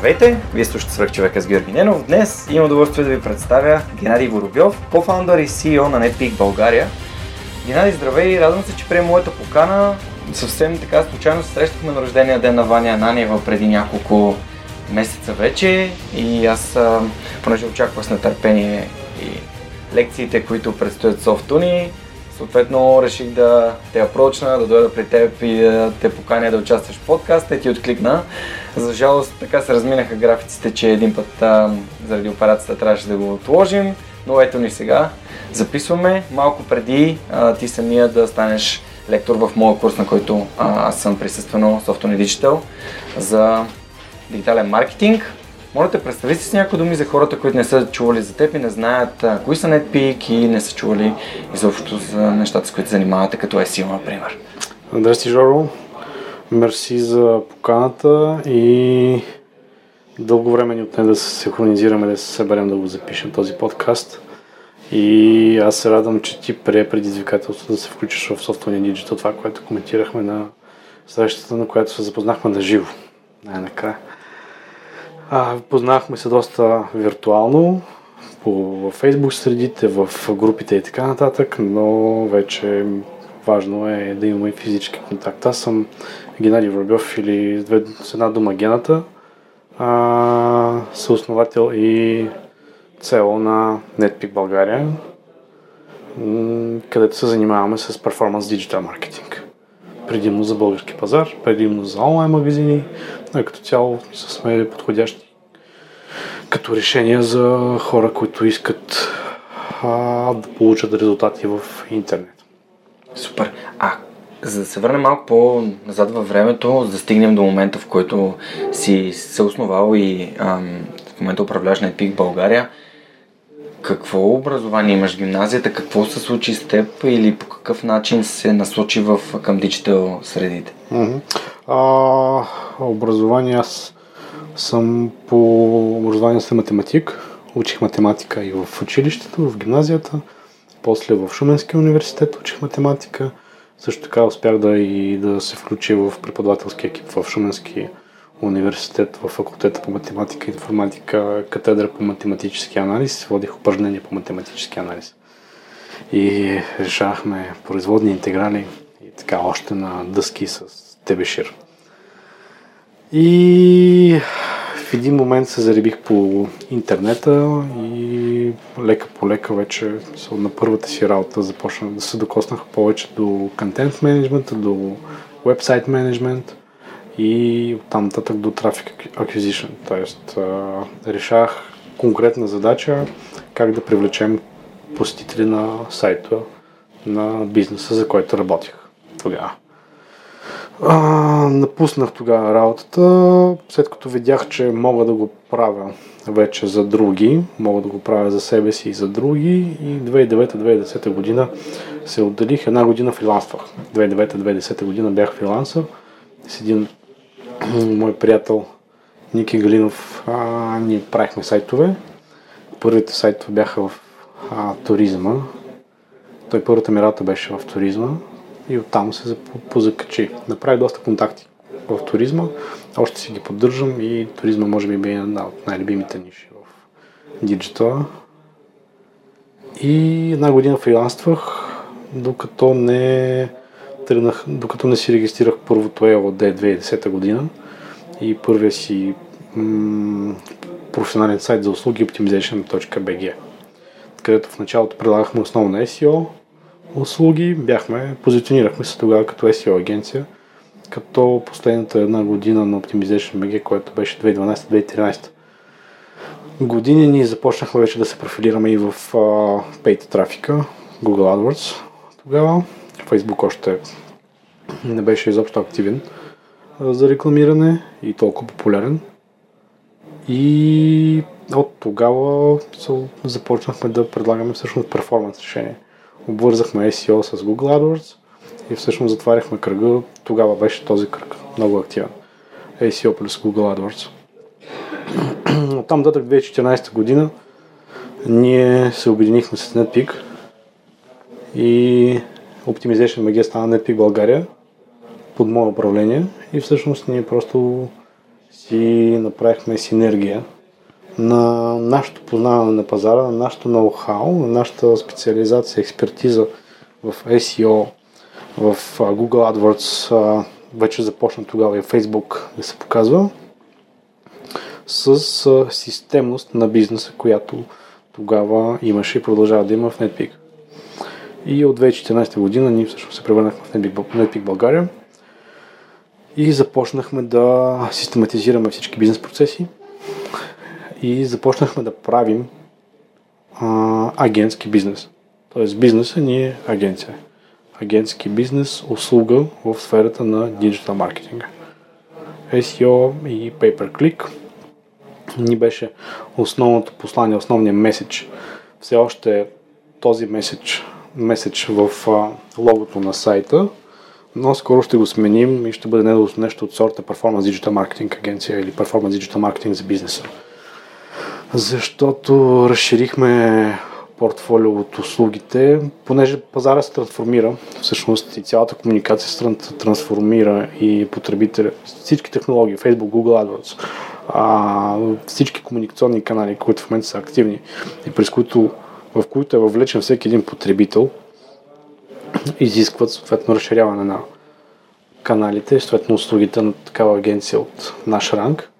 Здравейте, вие слушате свърх човека с Георги Ненов. Днес имам удоволствие да ви представя Геннадий Воробьов, кофаундър и CEO на NetPeak България. Геннадий, здравей, радвам се, че приема моята покана. Съвсем така случайно се срещахме на рождения ден на Ваня Ананиева преди няколко месеца вече и аз, понеже очаквах с нетърпение и лекциите, които предстоят Софтуни, съответно реших да те апрочна, да дойда при теб и да те поканя да участваш в подкаста и ти откликна. За жалост така се разминаха графиците, че един път а, заради операцията трябваше да го отложим, но ето ни сега. Записваме малко преди а, ти самия да станеш лектор в моя курс, на който а, аз съм присъствено Software Digital за дигитален маркетинг. Моля те, представи си с някои думи за хората, които не са чували за теб и не знаят кои са NetPeak и не са чували изобщо за нещата, с които занимавате, като SEO, например. Здрасти, Жоро. Мерси за поканата и дълго време ни отне да се синхронизираме, да се съберем да го запишем този подкаст. И аз се радвам, че ти прие предизвикателството да се включиш в Software Digital, това, което коментирахме на срещата, на която се запознахме на живо. Най-накрая. А, познахме се доста виртуално, по, Facebook средите, в групите и така нататък, но вече важно е да имаме физически контакт. Аз съм Геннадий Воробьов или с една дума гената, а, съосновател и цел на NetPeak България, където се занимаваме с перформанс диджитал маркетинг. Предимно за български пазар, предимно за онлайн магазини, и като цяло сме подходящи като решения за хора, които искат а, да получат резултати в интернет. Супер. А за да се върнем малко по-назад във времето, за да стигнем до момента, в който си се основал и ам, в момента управляваш на ЕПИК България, какво образование имаш в гимназията, какво се случи с теб или по какъв начин се насочи в, към диджитал средите? Mm-hmm. А, образование аз съм по образование съм математик. Учих математика и в училището, в гимназията. После в Шуменския университет учих математика. Също така успях да и да се включи в преподавателски екип в Шуменски университет, в факултета по математика и информатика, катедра по математически анализ. Водих упражнения по математически анализ. И решавахме производни интеграли и така още на дъски с Тебешир. И в един момент се заребих по интернета и лека по лека вече на първата си работа започнах да се докоснах повече до контент менеджмента, до вебсайт менеджмент и оттам нататък до трафик acquisition. Тоест решах конкретна задача как да привлечем посетители на сайта на бизнеса, за който работих тогава. А, напуснах тогава работата, след като видях, че мога да го правя вече за други, мога да го правя за себе си и за други и 2009-2010 година се отделих, една година фрилансвах. 2009-2010 година бях фрилансър с един мой приятел Ники Галинов, а, ние правихме сайтове. Първите сайтове бяха в а, туризма. Той първата ми работа беше в туризма и оттам се позакачи. Направи доста контакти в туризма, още си ги поддържам и туризма може би би една от най-любимите ниши в диджитала. И една година фриланствах, докато не тръгнах, докато не си регистрирах първото ELD 2010 година и първия си професионален сайт за услуги optimization.bg където в началото прилагахме основно SEO, услуги. Бяхме, позиционирахме се тогава като SEO агенция, като последната една година на Optimization BG, което беше 2012-2013 години, ние започнахме вече да се профилираме и в uh, paid трафика, Google AdWords тогава. Facebook още не беше изобщо активен за рекламиране и толкова популярен. И от тогава започнахме да предлагаме всъщност перформанс решение. Обвързахме SEO с Google AdWords и всъщност затваряхме кръга. Тогава беше този кръг много активен. SEO плюс Google AdWords. От там датък 2014 година ние се обединихме с NetPeak и Optimization MG стана NetPeak България под мое управление и всъщност ние просто си направихме синергия на нашето познаване на пазара, на нашето ноу-хау, на нашата специализация, експертиза в SEO, в Google AdWords, вече започна тогава и Facebook да се показва, с системност на бизнеса, която тогава имаше и продължава да има в NetPeak. И от 2014 година ние всъщност се превърнахме в NetPeak България и започнахме да систематизираме всички бизнес процеси и започнахме да правим а, агентски бизнес. Тоест бизнеса ни е агенция. Агентски бизнес, услуга в сферата на диджитал маркетинга. SEO и Pay Per Click ни беше основното послание, основният меседж. Все още този меседж, меседж в логото на сайта, но скоро ще го сменим и ще бъде нещо от сорта Performance Digital Marketing агенция или Performance Digital Marketing за бизнеса. Защото разширихме портфолио от услугите, понеже пазара се трансформира, всъщност и цялата комуникация се трансформира и потребителя, всички технологии, Facebook, Google AdWords, а, всички комуникационни канали, които в момента са активни и през които, в които е въвлечен всеки един потребител, изискват съответно разширяване на каналите, съответно услугите на такава агенция от наш ранг.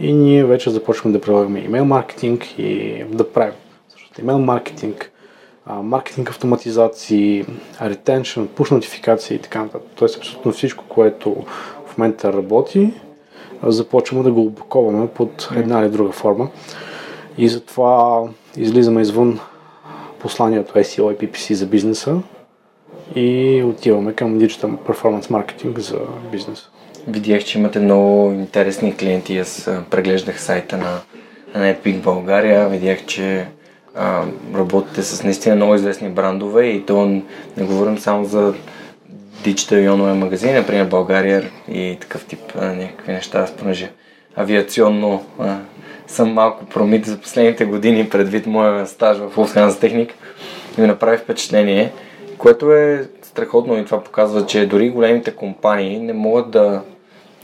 И ние вече започваме да прилагаме имейл маркетинг и да правим също имейл маркетинг, маркетинг автоматизации, ретеншн, пуш нотификации и така нататък. Тоест абсолютно всичко, което в момента работи, започваме да го опаковаме под една или друга форма. И затова излизаме извън посланието SEO и PPC за бизнеса и отиваме към Digital Performance Marketing за бизнес. Видях, че имате много интересни клиенти. Аз преглеждах сайта на, на NetPeak България. Видях, че а, работите с наистина много известни брандове и то не говорим само за диджитал и онлайн магазини, например България и такъв тип а, някакви неща. Аз понеже авиационно а, съм малко промит за последните години предвид моя стаж в Lufthansa Техник и ми направи впечатление, което е страхотно и това показва, че дори големите компании не могат да,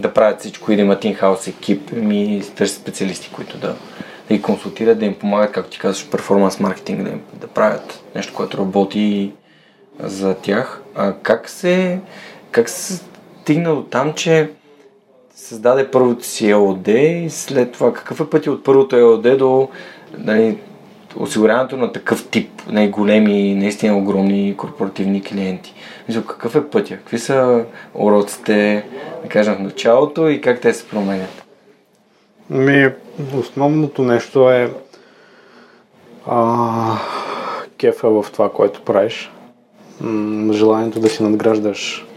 да правят всичко и да имат инхаус екип и търсят специалисти, които да, да ги консултират, да им помагат, както ти казваш, перформанс маркетинг, да, им, да правят нещо, което работи за тях. А как се, как се стигна до там, че създаде първото си ЕОД и след това какъв е пътя от първото ЕОД до нали, осигуряването на такъв тип най-големи, наистина огромни корпоративни клиенти. Мисля, какъв е пътя? Какви са уроците, да кажем, в началото и как те се променят? Ми, основното нещо е а, кефа в това, което правиш. М- желанието да си надграждаш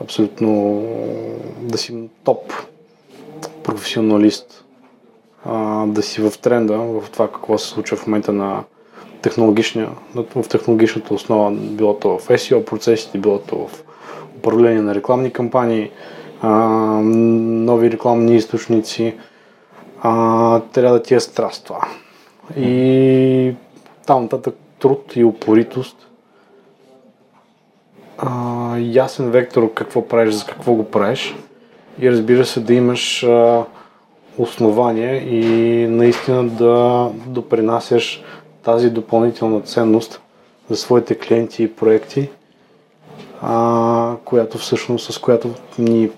абсолютно да си топ професионалист а, да си в тренда в това какво се случва в момента на технологичния, в технологичната основа, било то в SEO процесите, било то в управление на рекламни кампании, а, нови рекламни източници, а, трябва да ти е страст това. И там нататък труд и упоритост, а, ясен вектор какво правиш, за какво го правиш и разбира се да имаш а, основание и наистина да допринасяш тази допълнителна ценност за своите клиенти и проекти, а, която всъщност с която ни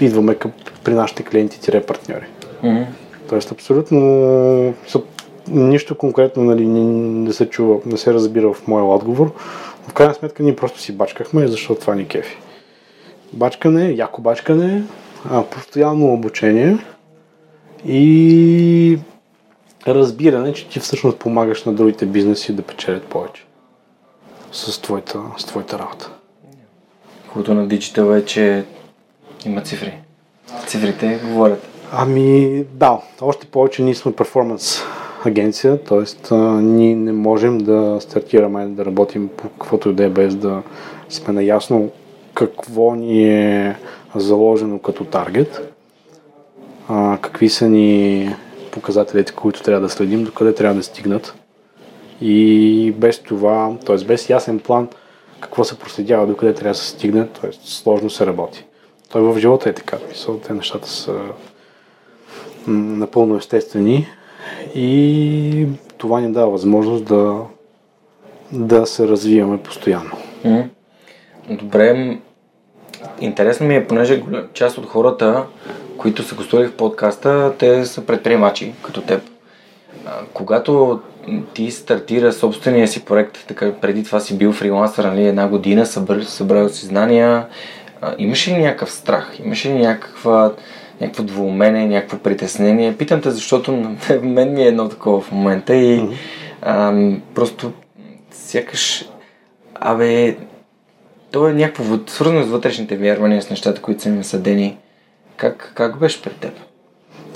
идваме към, при нашите клиенти-партньори. Mm-hmm. Тоест абсолютно нищо конкретно нали, не, не се чува, не се разбира в моя отговор. В крайна сметка ние просто си бачкахме, защото това ни кефи. Бачкане, яко бачкане, а, постоянно обучение – и разбиране, че ти всъщност помагаш на другите бизнеси да печелят повече с твоята, с твоята работа. Хубавото на диджитал е, че има цифри. Цифрите говорят. Ами да, още повече ние сме перформанс агенция, т.е. ние не можем да стартираме да работим по каквото и да е без да сме наясно какво ни е заложено като таргет, какви са ни показателите, които трябва да следим, докъде трябва да стигнат. И без това, т.е. без ясен план какво се проследява, докъде трябва да се стигне, т.е. сложно се работи. Той в живота е така. Мисъл, те нещата са напълно естествени и това ни дава възможност да, да се развиваме постоянно. Добре, интересно ми е, понеже част от хората, които са гостували в подкаста, те са предприемачи, като теб. Когато ти стартира собствения си проект, така преди това си бил фрилансър, нали, една година, събрал, събрал си знания, имаш ли някакъв страх? Имаш ли някаква, някакво двумение, някакво притеснение? Питам те, защото на мен ми е едно такова в момента и mm-hmm. а, просто сякаш, абе, то е някакво свързано с вътрешните вярвания, с нещата, които са ми насъдени. Как, как беше пред теб?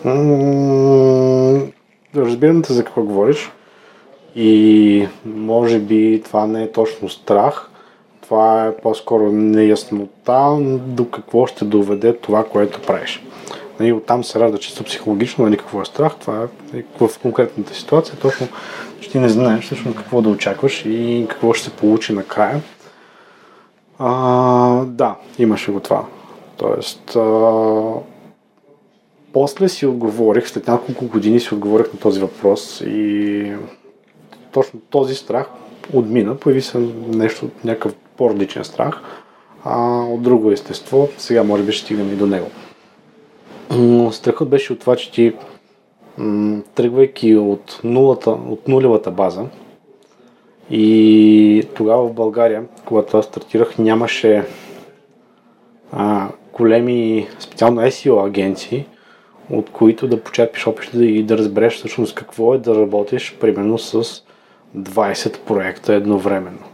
Mm, разбирам те за какво говориш. И може би това не е точно страх, това е по-скоро неяснота до какво ще доведе това, което правиш. Нали, оттам се ражда чисто психологично, нали, какво е страх, това е в конкретната ситуация, точно ти не знаеш точно какво да очакваш и какво ще се получи накрая. А, да, имаше го това. Тоест, а, после си отговорих, след няколко години си отговорих на този въпрос и точно този страх отмина, появи се нещо, някакъв по-различен страх, а от друго естество, сега може би ще стигнем и до него. Страхът беше от това, че ти тръгвайки от, нулата, от нулевата база и тогава в България, когато аз стартирах, нямаше а, големи, специално SEO агенции, от които да почерпиш опит и да разбереш всъщност какво е да работиш примерно с 20 проекта едновременно.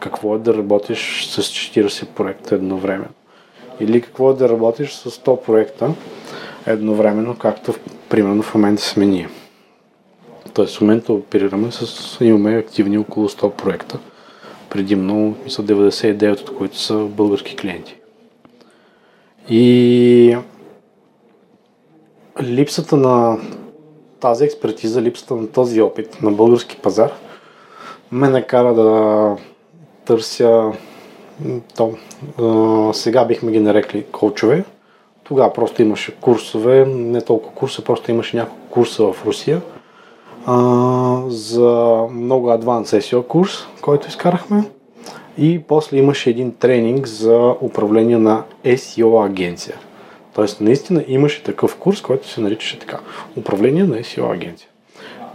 Какво е да работиш с 40 проекта едновременно. Или какво е да работиш с 100 проекта едновременно, както примерно в момента сме ние. Тоест в момента оперираме с, имаме активни около 100 проекта. Предимно, мисля, 99 от които са български клиенти. И липсата на тази експертиза, липсата на този опит на български пазар ме накара да търся то, а, сега бихме ги нарекли коучове. Тогава просто имаше курсове, не толкова курса, просто имаше няколко курса в Русия а, за много Advanced SEO курс, който изкарахме. И после имаше един тренинг за управление на SEO агенция. Тоест, наистина имаше такъв курс, който се наричаше така. Управление на SEO агенция.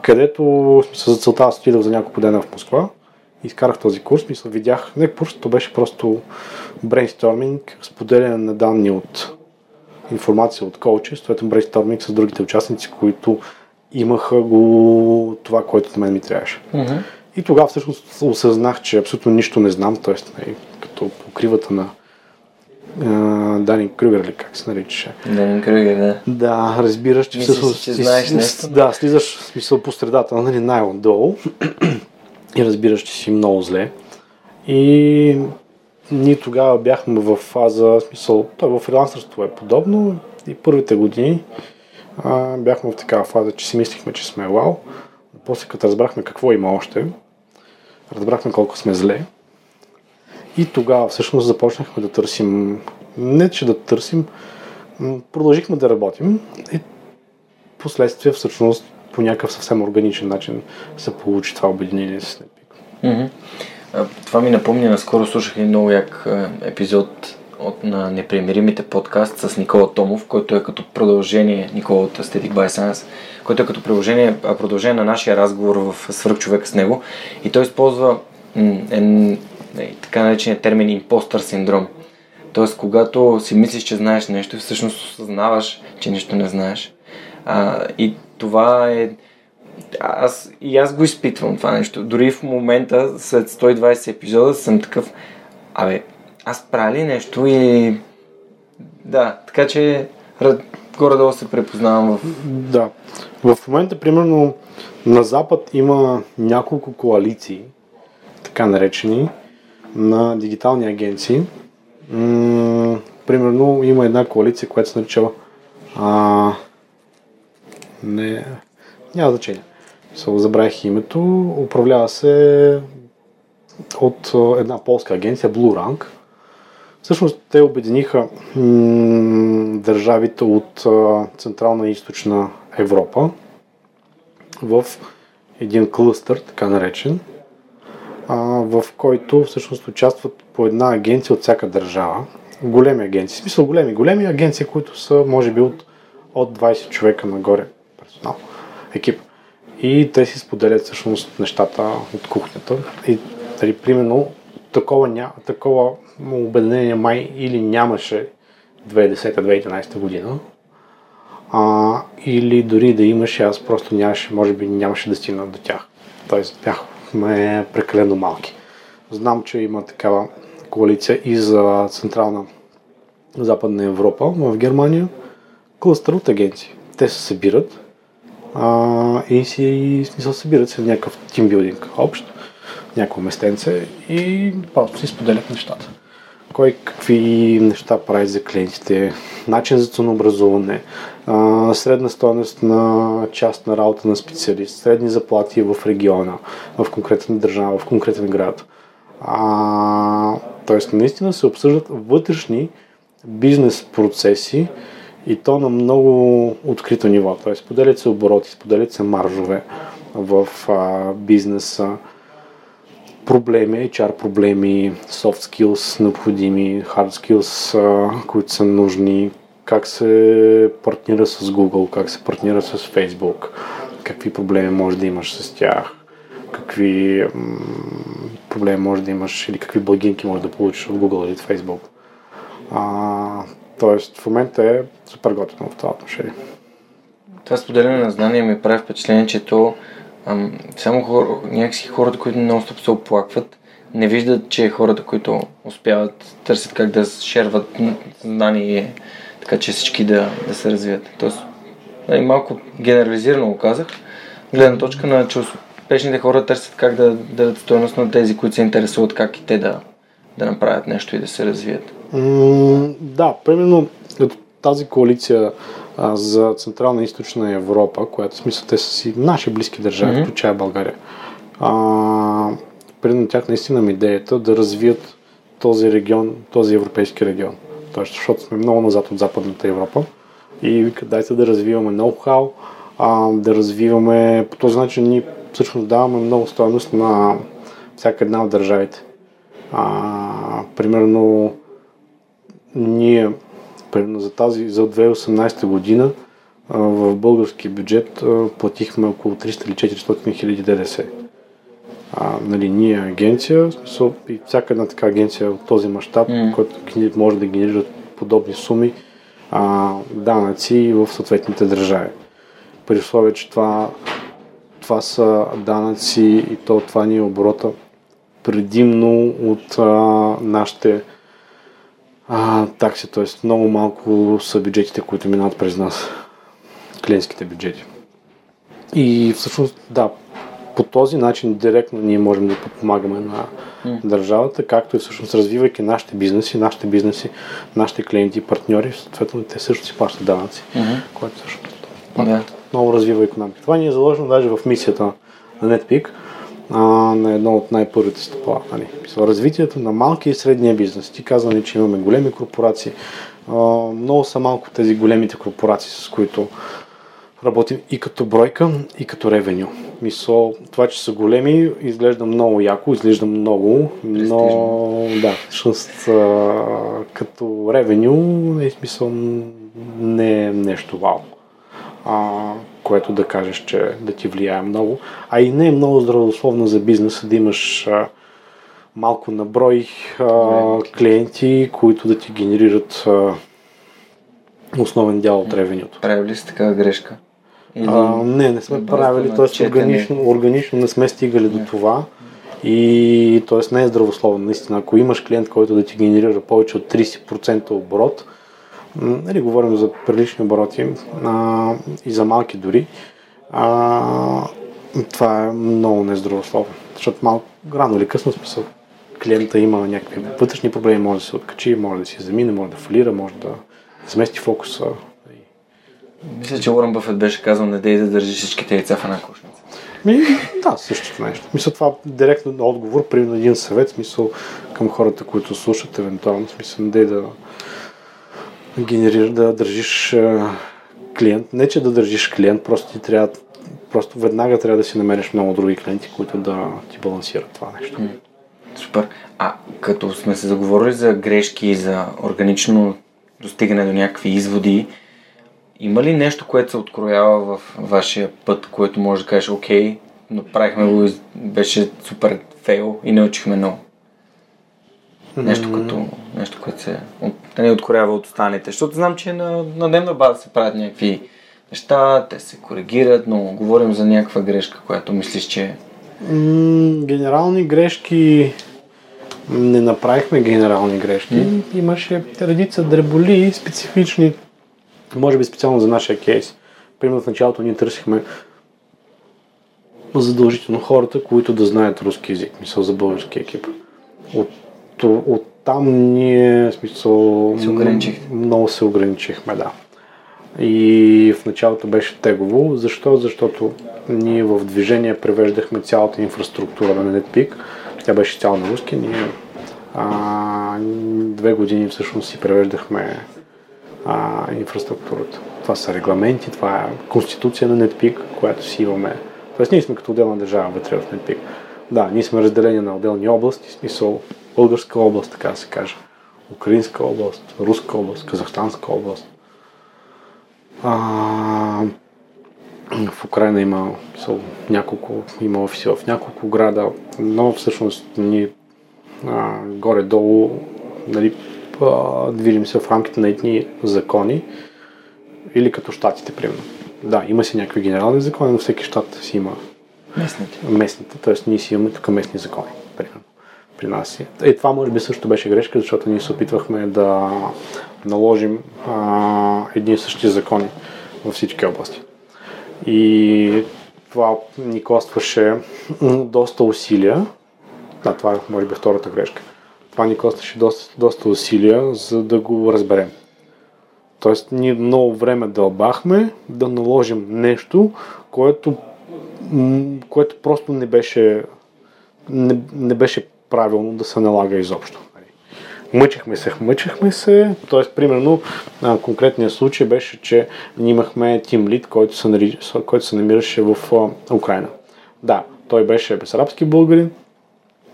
Където за целта аз отидох за няколко дена в Москва, изкарах този курс, мисля, видях, не курс, то беше просто брейнсторминг, споделяне на данни от информация от коучи, съответно брейнсторминг с другите участници, които имаха го това, което на мен ми трябваше. Mm-hmm. И тогава всъщност осъзнах, че абсолютно нищо не знам, т.е. като покривата на Данин Крюгер или как се наричаше. Данин Крюгер, да. Да, разбираш, че всъщност... че знаеш нещо. Да, слизаш в смисъл по средата, нали, най-отдолу и разбираш, че си много зле. И ние тогава бяхме в фаза, смисъл, той в фрилансърство е подобно и първите години а, бяхме в такава фаза, че си мислихме, че сме вау. После като разбрахме какво има още, разбрахме колко сме зле и тогава всъщност започнахме да търсим, не че да търсим, продължихме да работим и последствие всъщност по някакъв съвсем органичен начин се получи това обединение с Netpeak. Mm-hmm. Това ми напомня, наскоро слушах един много як епизод от на Непримиримите подкаст с Никола Томов, който е като продължение, Никола от Aesthetic by Science, който е като продължение, продължение на нашия разговор в Свърхчовек с него. И той използва е, така наречения термин импостър синдром. Тоест, когато си мислиш, че знаеш нещо всъщност осъзнаваш, че нищо не знаеш. А, и това е... Аз, и аз го изпитвам това нещо. Дори в момента, след 120 епизода, съм такъв... Абе, аз правя ли нещо и... Да, така че горе-долу се препознавам в... Да. В момента, примерно, на Запад има няколко коалиции, така наречени, на дигитални агенции. М- примерно, има една коалиция, която се нарича а, не, няма значение. Се забравих името. Управлява се от една полска агенция Blue Rank. Всъщност те обединиха м- държавите от а, Централна и Източна Европа в един клъстър, така наречен, а, в който всъщност участват по една агенция от всяка държава. Големи агенции. В смисъл големи, големи агенции, които са може би от, от 20 човека нагоре персонал, екип. И те си споделят всъщност нещата от кухнята. И дали, примерно такова, ня, такова обединение май или нямаше 2010-2011 година, а, или дори да имаше, аз просто нямаше, може би нямаше да стигна до тях. Тоест бяхме прекалено малки. Знам, че има такава коалиция и за Централна Западна Европа в Германия. Клъстър от агенции. Те се събират а, и си смисъл събират се в някакъв тимбилдинг общ, някакво местенце и просто си споделят нещата. Кой какви неща прави за клиентите, начин за ценообразуване, а, средна стоеност на част на работа на специалист, средни заплати в региона, в конкретна държава, в конкретен град. А, тоест, наистина се обсъждат вътрешни бизнес процеси и то на много открито ниво. Тоест, споделят се обороти, споделят се маржове в а, бизнеса, проблеми, HR проблеми, soft skills необходими, hard skills, а, които са нужни, как се партнира с Google, как се партнира с Facebook, какви проблеми може да имаш с тях, какви м- проблеми може да имаш или какви благинки може да получиш от Google или от Facebook. А, тоест в момента е супер готино в това отношение. Това споделяне на знания ми прави впечатление, че то ам, само хора, някакси хората, които стоп се оплакват, не виждат, че хората, които успяват, търсят как да шерват знание, така че всички да, да се развият. Тоест, нали, малко генерализирано го казах, гледна точка на, че успешните хора търсят как да дадат стоеност на тези, които се интересуват как и те да, да направят нещо и да се развият. М- да, примерно тази коалиция а, за Централна и Източна Европа, която в смисъл те са си наши близки държави, mm-hmm. включая България. А, примерно тях наистина ми идеята да развият този регион, този европейски регион. Тоест, защото сме много назад от Западната Европа и дайте да развиваме ноу-хау, а, да развиваме, по този начин ние всъщност даваме много стоеност на всяка една от държавите. А, примерно, ние примерно за тази, за 2018 година в български бюджет платихме около 300 или 400 хиляди ДДС. А, нали, ние агенция, смисъл, и всяка една така агенция от този мащаб, mm. който може да генерира подобни суми, а, данъци в съответните държави. При условие, че това, това са данъци и то това ни е оборота предимно от а, нашите а, такси, т.е. много малко са бюджетите, които минават през нас, клиентските бюджети. И всъщност, да, по този начин директно ние можем да подпомагаме на mm. държавата, както и всъщност развивайки нашите бизнеси, нашите бизнеси, нашите клиенти и партньори, съответно те също си плащат данъци, mm-hmm. което всъщност yeah. много развива економика. Това ни е заложено даже в мисията на NetPeak, а, на едно от най-първите стъпала. Нали. Развитието на малки и средния бизнес. Ти казваме, нали, че имаме големи корпорации. А, много са малко тези големите корпорации, с които работим и като бройка, и като ревеню. Мисъл, това, че са големи, изглежда много яко, изглежда много, но да, всъщност като ревеню е смисъл не е нещо вау. А, което да кажеш, че да ти влияе много. А и не е много здравословно за бизнеса да имаш а, малко наброй а, клиенти, които да ти генерират а, основен дял от ревенюто. Правили ли сте такава грешка? Или... А, не, не сме правили, т.е. Органично, органично не сме стигали не. до това. И т.е. не е здравословно. Наистина, ако имаш клиент, който да ти генерира повече от 30% оборот, нали, говорим за прилични обороти а, и за малки дори, а, това е много нездравословно. Защото малко, рано или късно смисъл, клиента има някакви вътрешни проблеми, може да се откачи, може да си замине, може да фалира, може да измести фокуса. Мисля, че Уорън Бъфет беше казал, не дей да държи всичките яйца в една кошница. Ми, да, същото нещо. Мисля, това директно отговор, при един съвет, смисъл към хората, които слушат, евентуално, смисъл, не дей да генерира, да държиш клиент. Не, че да държиш клиент, просто ти трябва, просто веднага трябва да си намериш много други клиенти, които да ти балансират това нещо. Супер. А като сме се заговорили за грешки и за органично достигане до някакви изводи, има ли нещо, което се откроява в вашия път, което може да кажеш, окей, направихме го, беше супер фейл и научихме много? Нещо, като, нещо което се от, не откроява от останалите. Защото знам, че на, на дневна база се правят някакви неща, те се коригират, но говорим за някаква грешка, която мислиш, че... генерални грешки не направихме генерални грешки. Имаше редица дреболи, специфични, може би специално за нашия кейс. Примерно в началото ние търсихме задължително хората, които да знаят руски язик, мисъл за български екип. От, от там ние, смисъл, се ограничихте. много се ограничихме, да. И в началото беше тегово. Защо? Защото ние в движение превеждахме цялата инфраструктура на NetPeak. Тя беше цяла на руски. Ние а, две години всъщност си превеждахме а, инфраструктурата. Това са регламенти, това е конституция на NetPeak, която си имаме. Тоест ние сме като отделна държава вътре в NetPeak. Да, ние сме разделени на отделни области, в смисъл българска област, така да се каже, украинска област, руска област, казахстанска област. А, в Украина има са, няколко, има офиси в няколко града, но всъщност ние а, горе-долу нали, а, движим се в рамките на едни закони или като щатите, примерно. Да, има си някакви генерални закони, но всеки щат си има местните. местните т.е. ние си имаме тук местни закони, примерно при нас. И това може би също беше грешка, защото ние се опитвахме да наложим а, едни и същи закони във всички области. И това ни костваше доста усилия. Да, това е може би втората грешка. Това ни костваше доста, доста усилия, за да го разберем. Тоест, ние много време дълбахме да наложим нещо, което, което просто не беше, не, не беше правилно да се налага изобщо. Мъчихме се, мъчихме се, т.е. примерно конкретният случай беше, че имахме тим лид, който се, който се намираше в Украина. Да, той беше безарабски българин,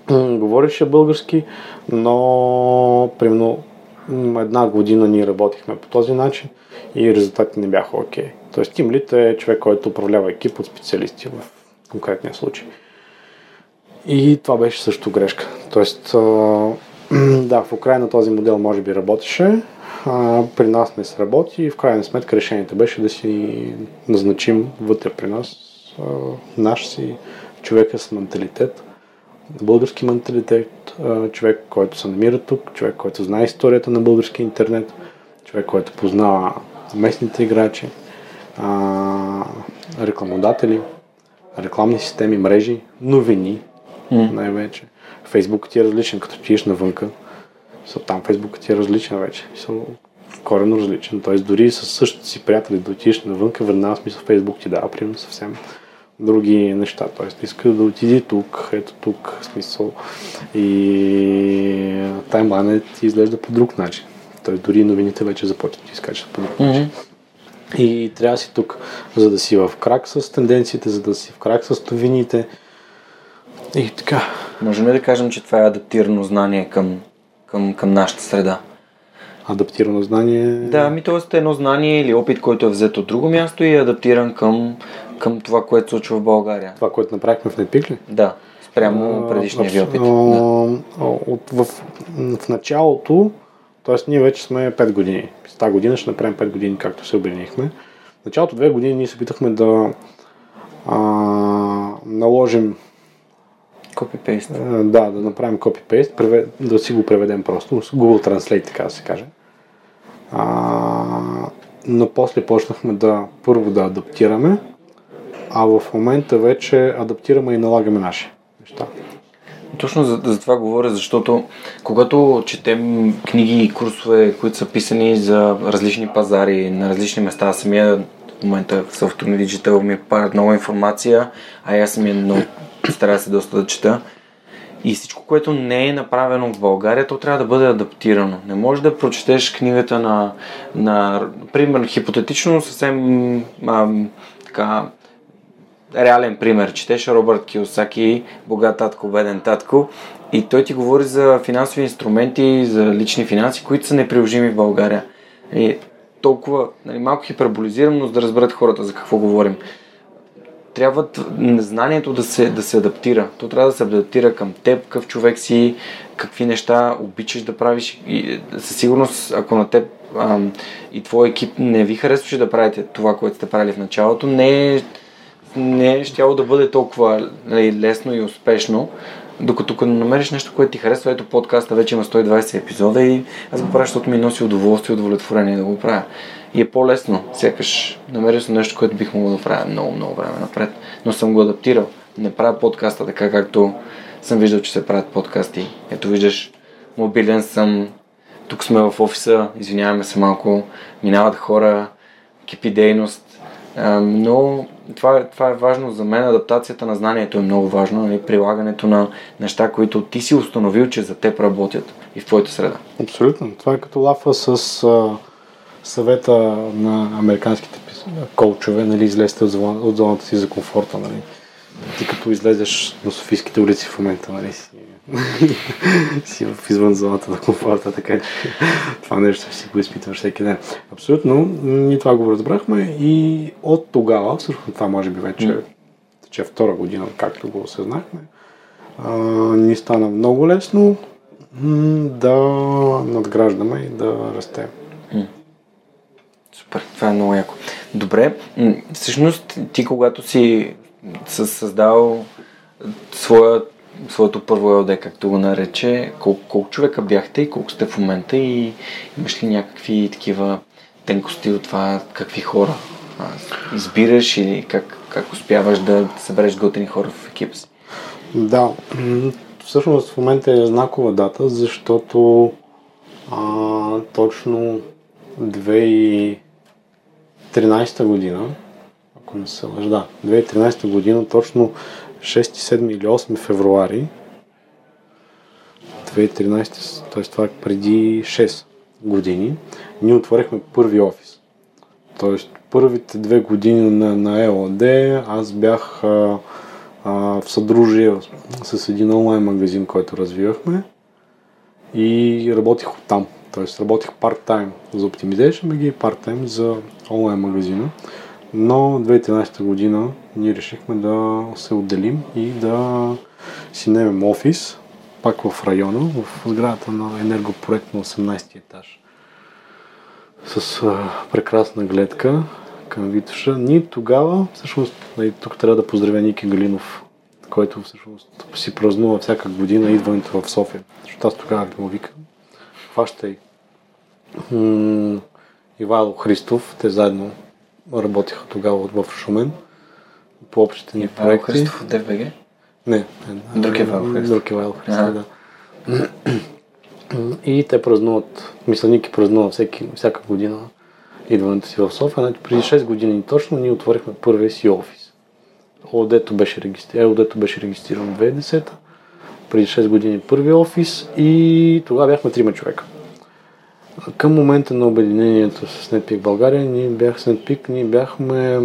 говореше български, но примерно една година ние работихме по този начин и резултатите не бяха окей. Okay. Тоест тим лид е човек, който управлява екип от специалисти в конкретния случай. И това беше също грешка. Тоест, да, в Украина този модел може би работеше, а, при нас не сработи и в крайна сметка решението беше да си назначим вътре при нас наш си човека с менталитет, български менталитет, човек, който се намира тук, човек, който знае историята на български интернет, човек, който познава местните играчи, рекламодатели, рекламни системи, мрежи, новини, mm. най-вече. Фейсбук ти е различен, като тиеш навънка. Там Фейсбук ти е различен вече. Корено различен. Тоест дори с същите си приятели да отидеш навънка, веднага смисъл Фейсбук ти дава примерно съвсем други неща. Тоест иска да отиди тук, ето тук, смисъл. И таймлайнът изглежда по друг начин. Тоест дори новините вече започват да изкачат по друг начин. Mm-hmm. И трябва си тук, за да си в крак с тенденциите, за да си в крак с новините, и така. Можем ли да кажем, че това е адаптирано знание към, към, към нашата среда? Адаптирано знание? Да, ми т.е. едно знание или опит, който е взет от друго място и е адаптиран към, към това, което случва в България. Това, което направихме в Netpeak ли? Да, спрямо предишния ви опит. Да. От, в, в началото, т.е. ние вече сме 5 години. С тази година ще направим 5 години, както се обединихме. В началото 2 години ние се опитахме да а, наложим Копипейст. Да, да направим копипейст, да си го преведем просто. Google Translate, така да се каже. А, но после почнахме да първо да адаптираме, а в момента вече адаптираме и налагаме наши неща. Точно за, за това говоря, защото когато четем книги и курсове, които са писани за различни пазари на различни места, самия в момента в Software Digital ми парят много информация, а аз самия много старая се доста да чета. И всичко, което не е направено в България, то трябва да бъде адаптирано. Не можеш да прочетеш книгата на, на пример, хипотетично, съвсем а, така, реален пример. Четеш Робърт Киосаки, богат татко, беден татко, и той ти говори за финансови инструменти, за лични финанси, които са неприложими в България. И толкова, нали, малко хиперболизирам, но за да разберат хората за какво говорим трябва знанието да се, да се адаптира. То трябва да се адаптира към теб, какъв човек си, какви неща обичаш да правиш. И със сигурност, ако на теб ам, и твой екип не ви харесваше да правите това, което сте правили в началото, не е, не е щяло да бъде толкова нали, лесно и успешно. Докато като намериш нещо, което ти харесва, ето подкаста вече има 120 епизода и аз го правя, защото ми носи удоволствие и удовлетворение да го правя. И е по-лесно. Сякаш намерил съм нещо, което бих могъл да правя много, много време напред. Но съм го адаптирал. Не правя подкаста така, както съм виждал, че се правят подкасти. Ето виждаш, мобилен съм, тук сме в офиса, извиняваме се малко, минават хора, кипи дейност, но това, това е важно за мен. Адаптацията на знанието е много важно. Нали? Прилагането на неща, които ти си установил, че за теб работят и в твоята среда. Абсолютно. Това е като лафа с а, съвета на американските коучове, нали, излезте от, зона, от зоната си за комфорта. Нали. Ти като излезеш на Софийските улици в момента, нали, си, в извън зоната на комфорта, така че това нещо си го изпитваш всеки ден. Абсолютно, ние това го разбрахме и от тогава, всъщност това може би вече тече втора година, както го осъзнахме, а, ни стана много лесно да надграждаме и да растем. Супер, това е много яко. Добре, всъщност ти когато си създал своя, своето първо ЛД, както го нарече, колко, колко човека бяхте и колко сте в момента и имаш ли някакви такива тенкости от това, какви хора избираш или как, как успяваш да събереш готини хора в екипа си? Да, всъщност в момента е знакова дата, защото а, точно 2013 година, ако не се лъжа, да, 2013 година, точно 6, 7 или 8 февруари 2013, т.е. това е преди 6 години, ние отворихме първи офис. Тоест, първите две години на, на ЕОД аз бях а, а, в съдружие с един онлайн магазин, който развивахме и работих оттам. Тоест работих part-time за Optimization и part-time за онлайн магазина. Но 2013 година ние решихме да се отделим и да си немем офис, пак в района, в сградата на енергопроект на 18 етаж. С а, прекрасна гледка към Витоша. Ние тогава, всъщност, нали, тук трябва да поздравя Ники Галинов, който всъщност си празнува всяка година идването в София. Защото аз тогава го викам. Хващай Ивайло Христов, те заедно работиха тогава в Шумен по общите ни проекти. Христов от ДВГ? Не, не. Друг Ивайло Христов. Друг Ивайло Христов, да. И те празнуват, мисля, Ники празнува всеки, всяка година идването си в София. Значи, преди 6 години точно ние отворихме първия си офис. ОД-то беше, регистри... ОД-то беше регистриран в 2010 преди 6 години първи офис и тогава бяхме трима човека. Към момента на обединението с NetPeak България, ние бях с NetPeak, ние бяхме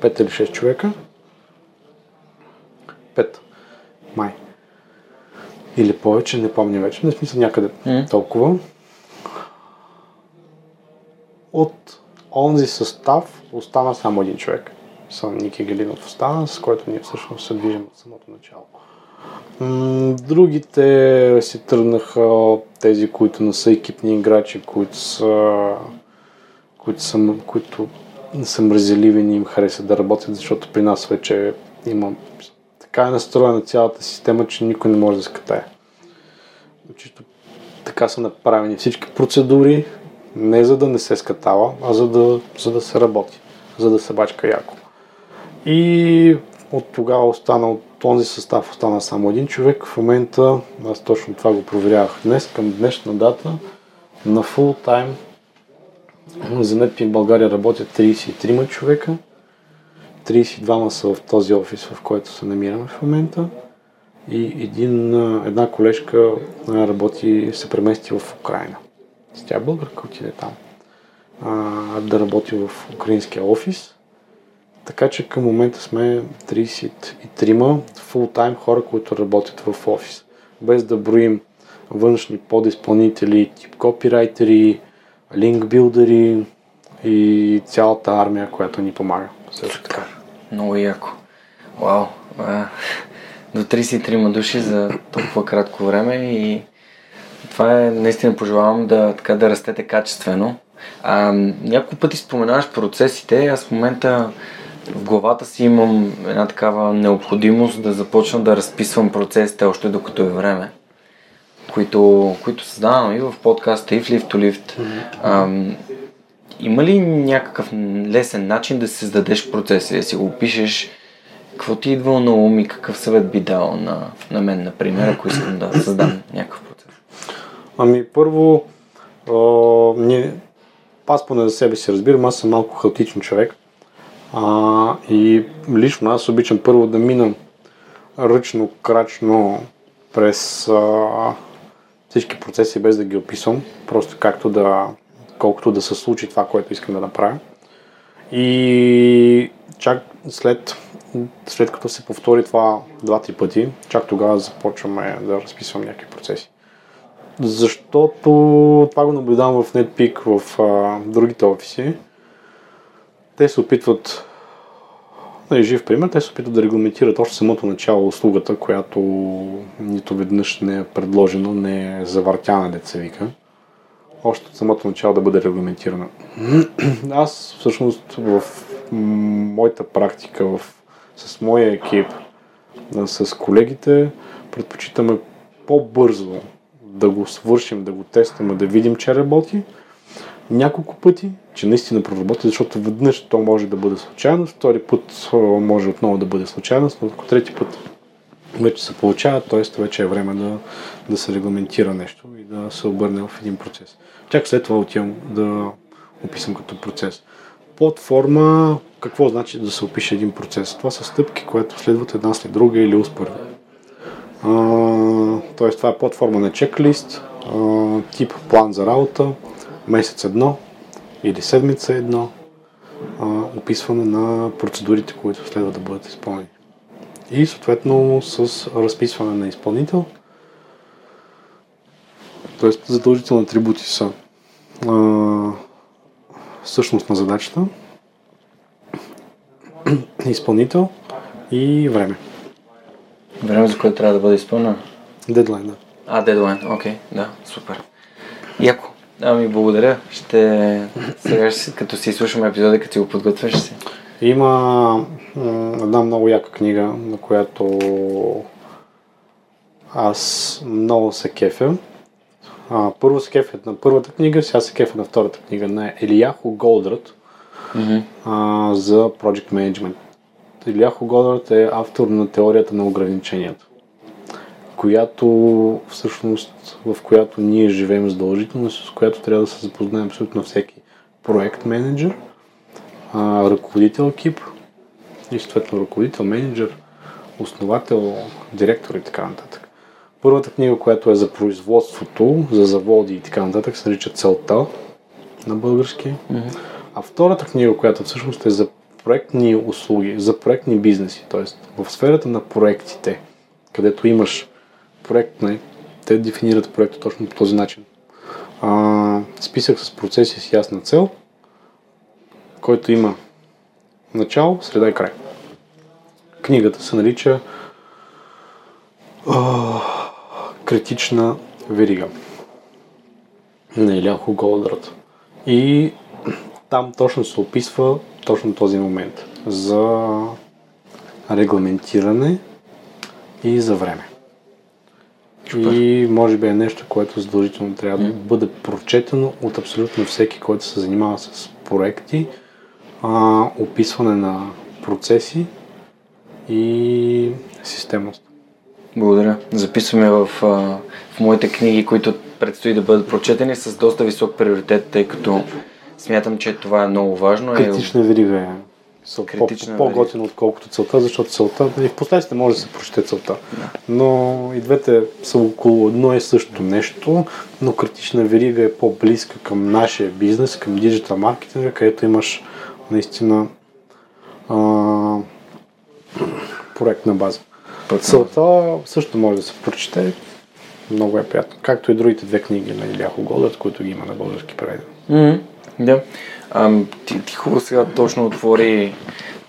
5 или 6 човека. 5. Май. Или повече, не помня вече. Не смисъл някъде mm. толкова. От онзи състав остана само един човек. Съм Ники Галинов остана, с който ние всъщност се движим от самото начало. Другите си тръгнаха тези, които не са екипни играчи, които са, които са, които са мразеливи не им харесат да работят, защото при нас вече има така е настроена цялата система, че никой не може да скатае. Чисто така са направени всички процедури, Не за да не се скатава, а за да, за да се работи, за да се бачка яко. И от тогава остана, от този състав остана само един човек. В момента, аз точно това го проверявах днес, към днешна дата, на фул тайм за NetPeak България работят 33 човека. 32 са в този офис, в който се намираме в момента. И един, една колежка работи, се премести в Украина. Тя е българка, отиде там. А, да работи в украинския офис. Така че към момента сме 33 фултайм хора, които работят в офис. Без да броим външни подизпълнители, тип копирайтери, линкбилдери и цялата армия, която ни помага. Също така. Много яко. Вау. До 33 души за толкова кратко време и това е, наистина пожелавам да, така, да растете качествено. А, няколко пъти споменаваш процесите. Аз в момента в главата си имам една такава необходимост да започна да разписвам процесите още докато е време, които, които създавам и в подкаста, и в Lift to Lift. Mm-hmm. има ли някакъв лесен начин да създадеш процеси, да си го опишеш, какво ти идва на ум и какъв съвет би дал на, на мен, например, ако искам да създам някакъв процес? Ами първо, а, ние, аз поне за себе си разбирам, аз съм малко хаотичен човек. А, и лично аз обичам първо да мина ръчно, крачно през а, всички процеси, без да ги описвам, просто както да, колкото да се случи това, което искам да направя. И чак след, след като се повтори това два-три пъти, чак тогава започваме да разписвам някакви процеси. Защото това го наблюдавам в NetPeak в а, другите офиси те се опитват, нали, жив пример, те се опитват да регламентират още самото начало услугата, която нито веднъж не е предложена, не е завъртяна, деца вика. Още от самото начало да бъде регламентирана. Аз всъщност в моята практика, в, с моя екип, с колегите, предпочитаме по-бързо да го свършим, да го тестваме, да видим, че работи, няколко пъти, че наистина проработи, защото веднъж то може да бъде случайно, втори път може отново да бъде случайност, но ако трети път вече се получава, т.е. вече е време да, да се регламентира нещо и да се обърне в един процес. Чак след това отивам да описам като процес. Под какво значи да се опише един процес? Това са стъпки, които следват една след друга или успоредно. Тоест това е под форма на чеклист, тип план за работа, месец едно или седмица едно а, описване на процедурите, които следва да бъдат изпълнени. И съответно с разписване на изпълнител, т.е. задължителни атрибути са а, същност на задачата, изпълнител и време. Време, за което трябва да бъде изпълнено? Дедлайн, да. А, дедлайн, окей, да, супер. Яко. Ами, благодаря. Ще... Сега, ще, като си слушаме епизода, като си го подготвяш си. Има една много яка книга, на която аз много се кефя. А, първо се кефя на първата книга, сега се кефя на втората книга на Елияхо Голдрат mm-hmm. а, за Project Management. Елияхо Голдрат е автор на теорията на ограниченията която всъщност, в която ние живеем задължително, с която трябва да се запознаем абсолютно всеки проект менеджер, ръководител екип и съответно ръководител, менеджер, основател, директор и така нататък. Първата книга, която е за производството, за заводи и така нататък, се нарича Целта на български. Mm-hmm. А втората книга, която всъщност е за проектни услуги, за проектни бизнеси, т.е. в сферата на проектите, където имаш проект, не, те дефинират проекта точно по този начин. А, списък с процеси с ясна цел, който има начало, среда и край. Книгата се нарича Критична верига на Иляхо Голдрат. И там точно се описва точно този момент за регламентиране и за време. И може би е нещо, което задължително трябва да бъде прочетено от абсолютно всеки, който се занимава с проекти, а, описване на процеси и системност. Благодаря. Записваме в, в моите книги, които предстои да бъдат прочетени с доста висок приоритет, тъй като смятам, че това е много важно. Критична верига е са Критична по, по-готино, отколкото целта, защото целта, и в последствие може да се прочете целта. Но и двете са около едно и също нещо, но критична верига е по-близка към нашия бизнес, към диджитал маркетинга, където имаш наистина а, проектна база. Целта също може да се прочете. Много е приятно. Както и другите две книги на Иляхо Голдът, които ги има на български преведен. Mm-hmm. Да. А, ти, ти хубаво сега точно отвори,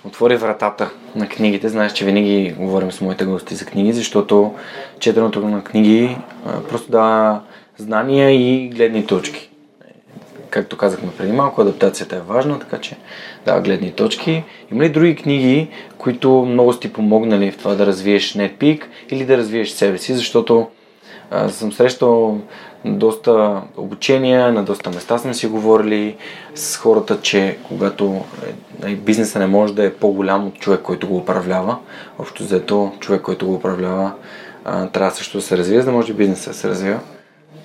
отвори вратата на книгите. Знаеш, че винаги говорим с моите гости за книги, защото четенето на книги а, просто дава знания и гледни точки. Както казахме преди малко, адаптацията е важна, така че дава гледни точки. Има ли други книги, които много сте помогнали в това да развиеш NetPeak или да развиеш себе си, защото а, съм срещал доста обучения, на доста места сме си говорили с хората, че когато е, бизнеса не може да е по-голям от човек, който го управлява, общо взето човек, който го управлява, трябва също да се развие, за да може бизнеса да се развива.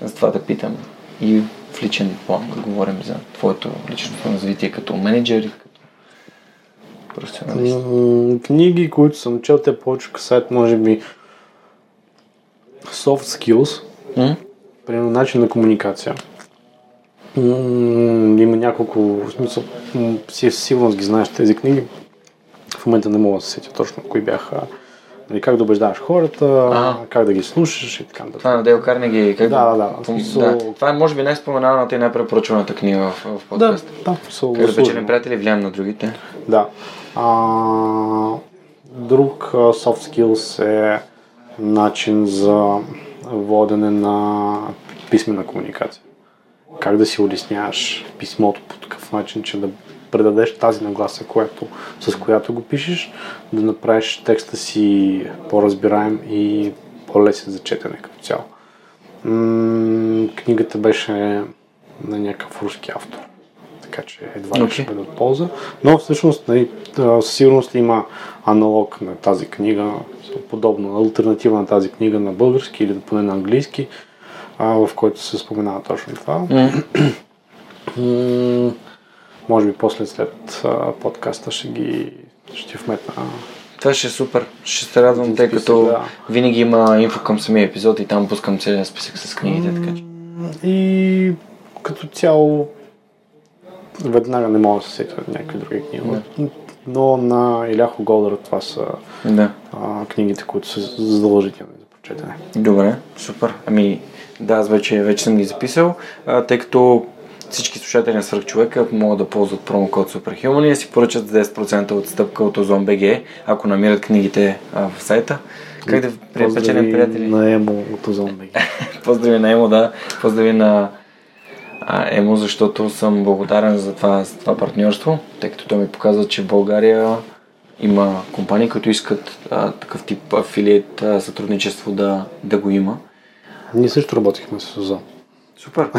За това да питам и в личен план да говорим за твоето личностно развитие като менеджер и като професионалист. Книги, които съм чел, те повече касаят, може би, soft skills, mm? Примерно начин на комуникация. Има няколко, в смисъл, си сигурност ги знаеш тези книги. В момента не мога да се сетя точно кои бяха. Нали, как да убеждаваш хората, а как да ги слушаш и така нататък. Това на Дейл Карнеги. Как да, да, да. Смисъл... да. Това е може би най-споменаната и най-препоръчваната книга в, в подкаста. Да, да. Смисъл, как да печелим приятели, влияем на другите. Да. А, друг soft skills е начин за водене на писмена комуникация. Как да си улесняваш писмото по такъв начин, че да предадеш тази нагласа, която, с която го пишеш, да направиш текста си по-разбираем и по-лесен за четене като цяло. М- книгата беше на някакъв руски автор, така че едва ли okay. ще бъде от полза. Но всъщност нали, със сигурност има аналог на тази книга, подобно, альтернатива на тази книга на български или поне на английски, а, в който се споменава точно това. Mm. Може би после след а, подкаста ще ги ще вметна. Това ще е супер. Ще се радвам, тъй като да. винаги има инфо към самия епизод и там пускам целия списък с книгите. Така че. И като цяло веднага не мога да се сетя някакви други книги. Да. Но на Иляхо Голдър това са да. а, книгите, които са задължителни за прочетене. Добре, супер. Ами да, аз вече, вече съм ги записал, а, тъй като всички слушатели на Свърхчовека могат да ползват промокод Superhuman и да си поръчат 10% отстъпка от БГ, ако намират книгите а, в сайта. Как да печелим приятели? на Емо от БГ. Поздрави на Емо, да. Поздрави на Емо, защото съм благодарен за това, за това партньорство, тъй като той ми показва, че в България има компании, които искат а, такъв тип афилиет а, сътрудничество да, да го има. Ние също работихме с Озон. Супер.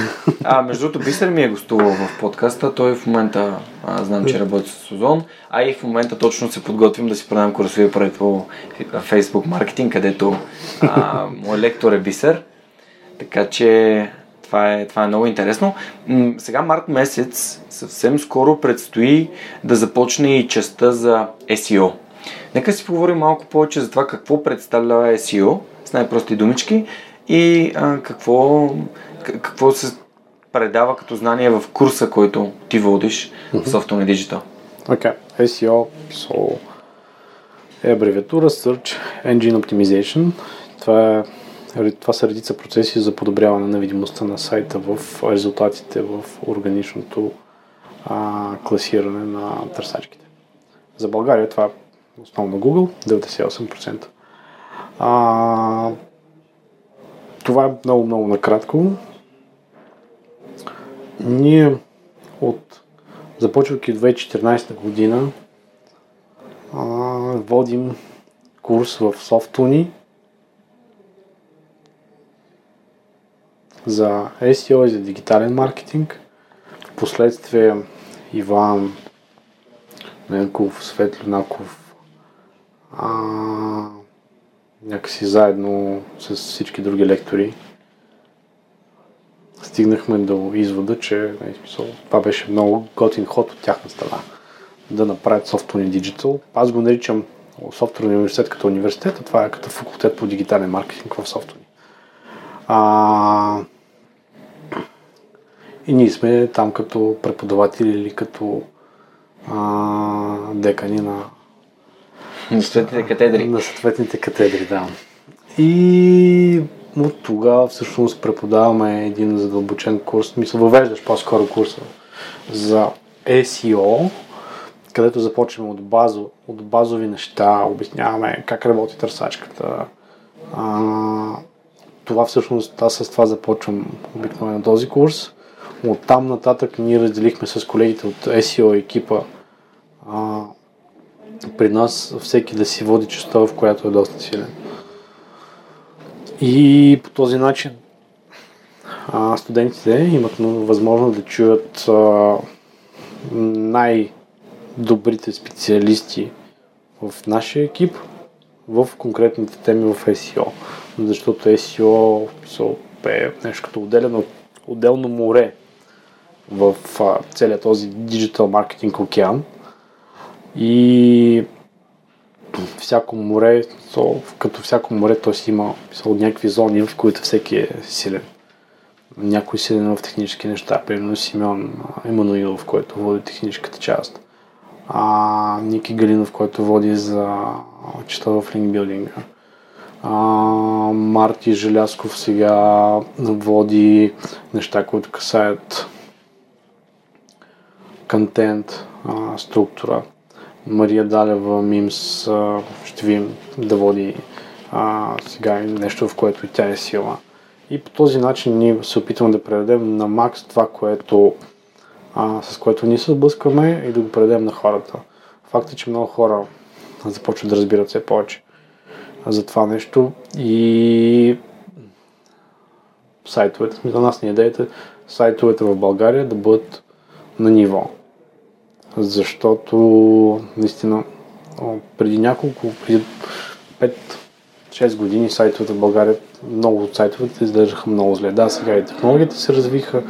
А, между другото, Бисер ми е гостувал в подкаста. Той в момента а, знам, че работи с Озон, а и в момента точно се подготвим да си продам курсови проект по Facebook маркетинг, където а, мой лектор е Бисер. Така че това е, това е много интересно. Сега март месец съвсем скоро предстои да започне и частта за SEO. Нека си поговорим малко повече за това какво представлява SEO с най-прости думички и а, какво, какво се предава като знание в курса, който ти водиш mm-hmm. в Software Digital. Okay. SEO so, е абревиатура Search Engine Optimization. Това, е, това са редица процеси за подобряване на видимостта на сайта в резултатите в органичното а, класиране на търсачките. За България това е основно Google, 98%. А, това е много, много накратко. Ние от започвайки 2014 година а, водим курс в Софтуни за SEO и за дигитален маркетинг. Впоследствие Иван Ненков, Светло Наков, а, някакси заедно с всички други лектори стигнахме до извода, че не, смисъл, това беше много готин ход от тяхна страна да направят Software Digital. Аз го наричам Software университет като университет, а това е като факултет по дигитален маркетинг в Software. А, и ние сме там като преподаватели или като а, декани на на съответните катедри. На съответните катедри, да. И от тогава всъщност преподаваме един задълбочен курс, мисля, въвеждаш по-скоро курса за SEO, където започваме от, базо, от базови неща, обясняваме как работи търсачката. А, това всъщност, аз с това започвам обикновено този курс. От там нататък ние разделихме с колегите от SEO екипа а, при нас всеки да си води частта, в която е доста силен. И по този начин а, студентите имат възможност да чуят а, най-добрите специалисти в нашия екип в конкретните теми в SEO. Защото SEO е нещо като отделено, отделно море в а, целият този диджитал маркетинг океан. И всяко море, то, като всяко море, то си има от някакви зони, в които всеки е силен. Някой силен в технически неща, примерно Симеон Емануилов, който води техническата част. А, Ники Галинов, който води за чета в линкбилдинга. А, Марти Желясков сега води неща, които касаят контент, структура. Мария Далева Мимс ще видим да води а, сега нещо, в което и тя е сила. И по този начин ние се опитваме да предадем на макс това, което, а, с което ние се сблъскваме и да го предадем на хората. Факт е, че много хора започват да разбират все повече за това нещо и сайтовете, за нас ни идеята е сайтовете в България да бъдат на ниво защото наистина преди няколко, преди 5-6 години сайтовете в България, много от сайтовете изглеждаха много зле. Да, сега и технологията се развиха,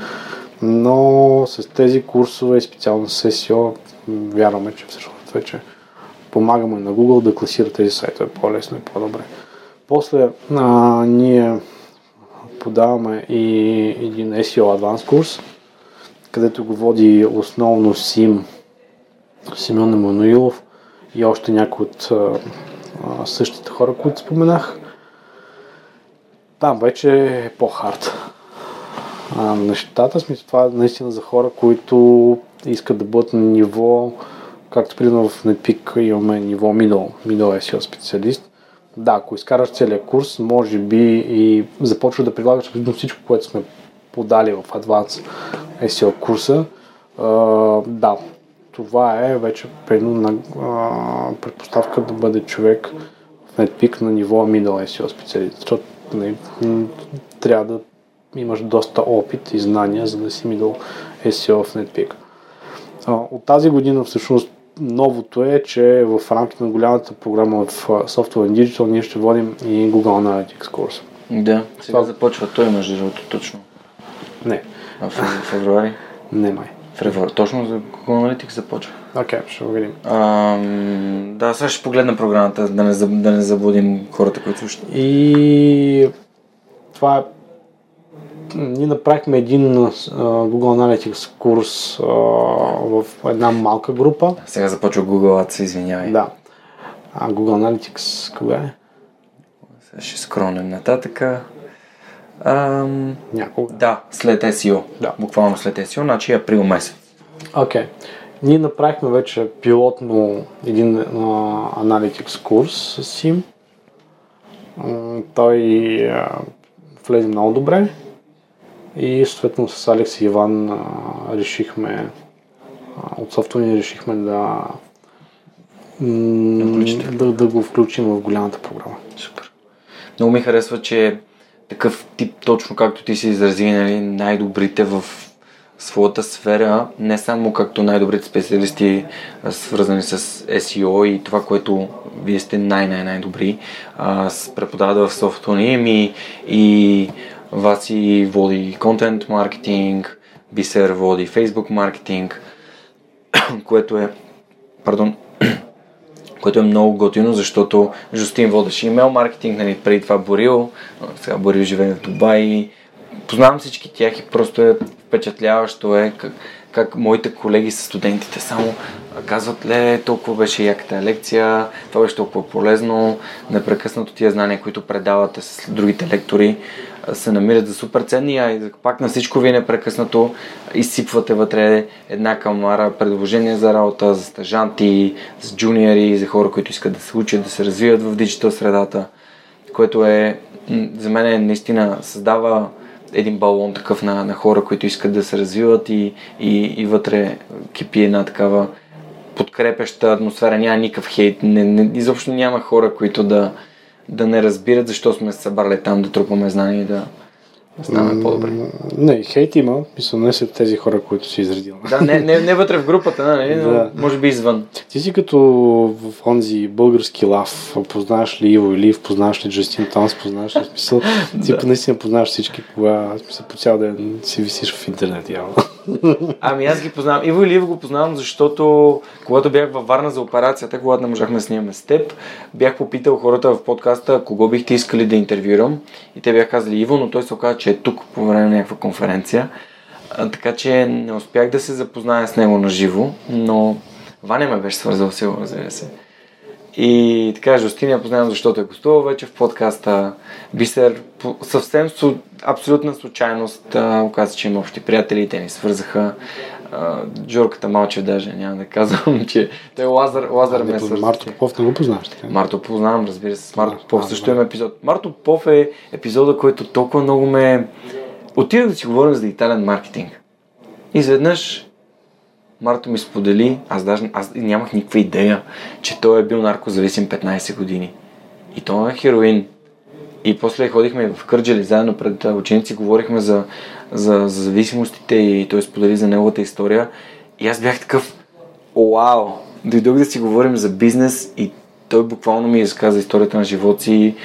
но с тези курсове, специално с SEO, вярваме, че всъщност вече помагаме на Google да класира тези сайтове по-лесно и по-добре. После а, ние подаваме и един SEO Advanced курс, където го води основно SIM Симеон Емануилов и още някои от същите хора, които споменах. Там вече е по-хард. А, нещата, смисъл това е наистина за хора, които искат да бъдат на ниво, както примерно в NetPeak имаме ниво middle, middle SEO специалист. Да, ако изкараш целият курс, може би и започваш да прилагаш всичко, което сме подали в Advanced SEO курса. Uh, да, това е вече на а, предпоставка да бъде човек в NetPeak на ниво middle SEO специалист, защото не, нали, трябва да имаш доста опит и знания, за да си middle SEO в NetPeak. А, от тази година всъщност новото е, че в рамките на голямата програма в Software and Digital ние ще водим и Google Analytics курс. Да, сега Това... започва той между другото точно. Не. А в февруари? Не май. Февруари. Точно за Google Analytics започва. Окей, okay, ще го видим. А, да, сега ще погледна програмата, да не, да не заблудим хората, които слушат. И това е ние направихме един uh, Google Analytics курс uh, в една малка група. Сега започва Google Ads, извинявай. Да. А Google Analytics кога е? Сега ще скронем нататъка. Ам... Някога. Да, след SEO. Да. Буквално след SEO, значи април месец. Окей. Okay. Ние направихме вече пилотно един Analytics курс с. Uh, той uh, влезе много добре и съответно с Алекс и Иван uh, решихме uh, от софтуера решихме да, да, да го включим в голямата програма. Супер. Много ми харесва, че такъв тип, точно както ти се изрази, нали, най-добрите в своята сфера, не само както най-добрите специалисти, свързани с SEO и това, което вие сте най-най-най-добри, преподават в софтуни и, и Васи води контент маркетинг, Бисер води фейсбук маркетинг, което е, пардон, което е много готино, защото Жустин водеше имейл маркетинг, нали, преди това Борил, сега Борил живее в Дубай. Познавам всички тях и просто е впечатляващо е как, как моите колеги с студентите само казват, ле, толкова беше яката лекция, това беше толкова полезно, непрекъснато тия знания, които предавате с другите лектори, се намират за супер ценни, а пак на всичко вие непрекъснато. Изсипвате вътре една камара предложения за работа, за стажанти, за джуниори, за хора, които искат да се учат, да се развиват в диджитал средата, което е за мен е, наистина създава един балон такъв на, на хора, които искат да се развиват и, и, и вътре кипи една такава подкрепяща атмосфера, няма никакъв хейт, не, не, изобщо няма хора, които да, да не разбират защо сме се събрали там да трупаме знания и да, ставаме по-добри. Не, хейт има, мисля, не са тези хора, които си изредил. Да, не, не, не вътре в групата, нали, но да. може би извън. Ти си като в онзи български лав, познаваш ли Иво Илив, познаваш ли Джастин Томс, познаваш ли смисъл, ти да. наистина познаваш всички, кога смисъл, по цял ден си висиш в интернет явно. Ами аз ги познавам. Иво Илиев го познавам, защото когато бях във Варна за операцията, когато не можахме да снимаме с теб, бях попитал хората в подкаста кого бихте искали да интервюрам. И те бяха казали Иво, но той се оказа, че е тук по време на някаква конференция. А, така че не успях да се запозная с него на живо, но Ваня ме беше свързал сигурно, разбира се. И така, Жустин познавам, защото е гостувал вече в подкаста. Бисер, съвсем су, абсолютна случайност, а, оказа, че има общи приятели и те ни свързаха. А, Джорката Малчев даже, няма да казвам, че той Лазар, Лазар ме свърза. Марто Попов не го познаваш, така? Марто познавам, разбира се, с Марто Попов също има епизод. Марто Попов е епизода, който толкова много ме... Отидах да си говорим за дигитален маркетинг. Изведнъж Марто ми сподели, аз даже аз нямах никаква идея, че той е бил наркозависим 15 години. И то е хероин. И после ходихме в Кърджали заедно пред ученици, говорихме за, за, за зависимостите и той сподели за неговата история. И аз бях такъв, вау, дойдох да си говорим за бизнес и той буквално ми изказа историята на живота си.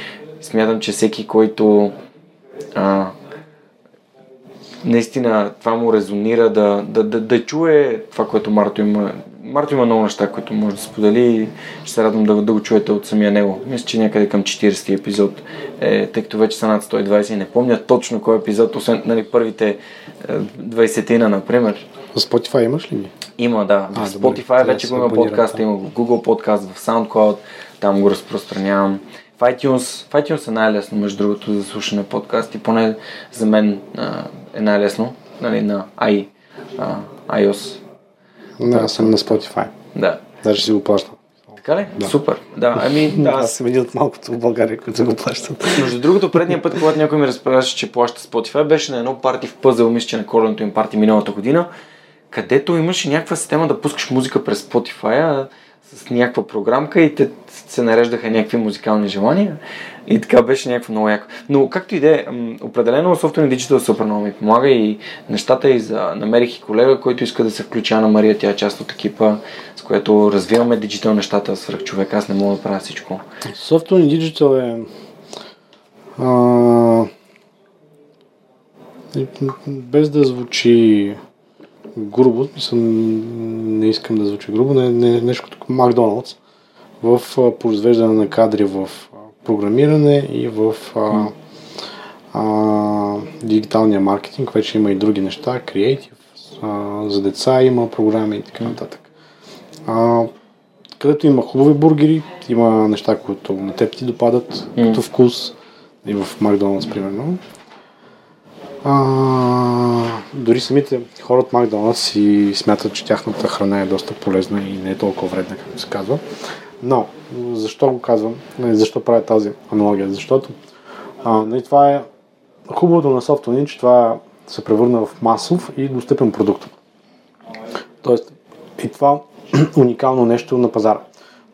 Смятам, че всеки, който а, наистина това му резонира да, да, да, да чуе това, което Марто има. Марто има много неща, които може да сподели ще се радвам да, да го чуете от самия него. Мисля, че някъде към 40 епизод, е, тъй като вече са над 120 и не помня точно кой епизод, освен нали, първите 20-тина, например. В Spotify имаш ли ги? Има, да. В Spotify вече го има подкаста, има в Google подкаст, в SoundCloud, там го разпространявам в iTunes, в iTunes е най-лесно, между другото, за слушане подкасти, поне за мен а, е най-лесно, нали, на i, а, iOS. Да, аз съм на Spotify. Да. Даже си го плащам. Така ли? Да. Супер. Да, ами, да. Аз съм един от малкото в България, които го плащат. Между другото, предния път, когато някой ми разправяше, че плаща Spotify, беше на едно парти в пъзел, мисля, че на коледното им парти миналата година, където имаше някаква система да пускаш музика през Spotify, с някаква програмка и те се нареждаха някакви музикални желания и така беше някакво много яко. Но както и да е, определено Software Digital супер много ми помага и нещата и за... намерих и колега, който иска да се включа на Мария, тя е част от екипа, с което развиваме диджитал нещата свръх човек, аз не мога да правя всичко. Software Digital е а... без да звучи грубо, не искам да звучи грубо, не, не, нещо като Макдоналдс в произвеждане на кадри в програмиране и в а, а, дигиталния маркетинг. Вече има и други неща, креатив, за деца има програми и така нататък. А, където има хубави бургери, има неща, които на теб ти допадат mm. като вкус и в Макдоналдс, примерно. А, дори самите хора от Макдоналдс си смятат, че тяхната храна е доста полезна и не е толкова вредна, както се казва. Но, защо го казвам? Защо правя тази аналогия? Защото а, нали, това е хубавото на софтуни, че това се превърна в масов и достъпен продукт. Тоест, и това уникално нещо на пазара.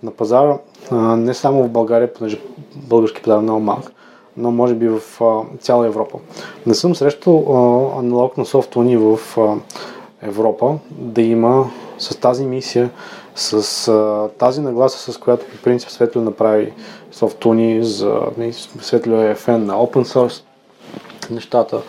На пазара, а, не само в България, понеже български пазар е много малък, но може би в цяла Европа. Не съм срещал аналог на софтуни в Европа да има с тази мисия, с а, тази нагласа, с която по принцип Светло направи софтуни за Светло е фен на open source нещата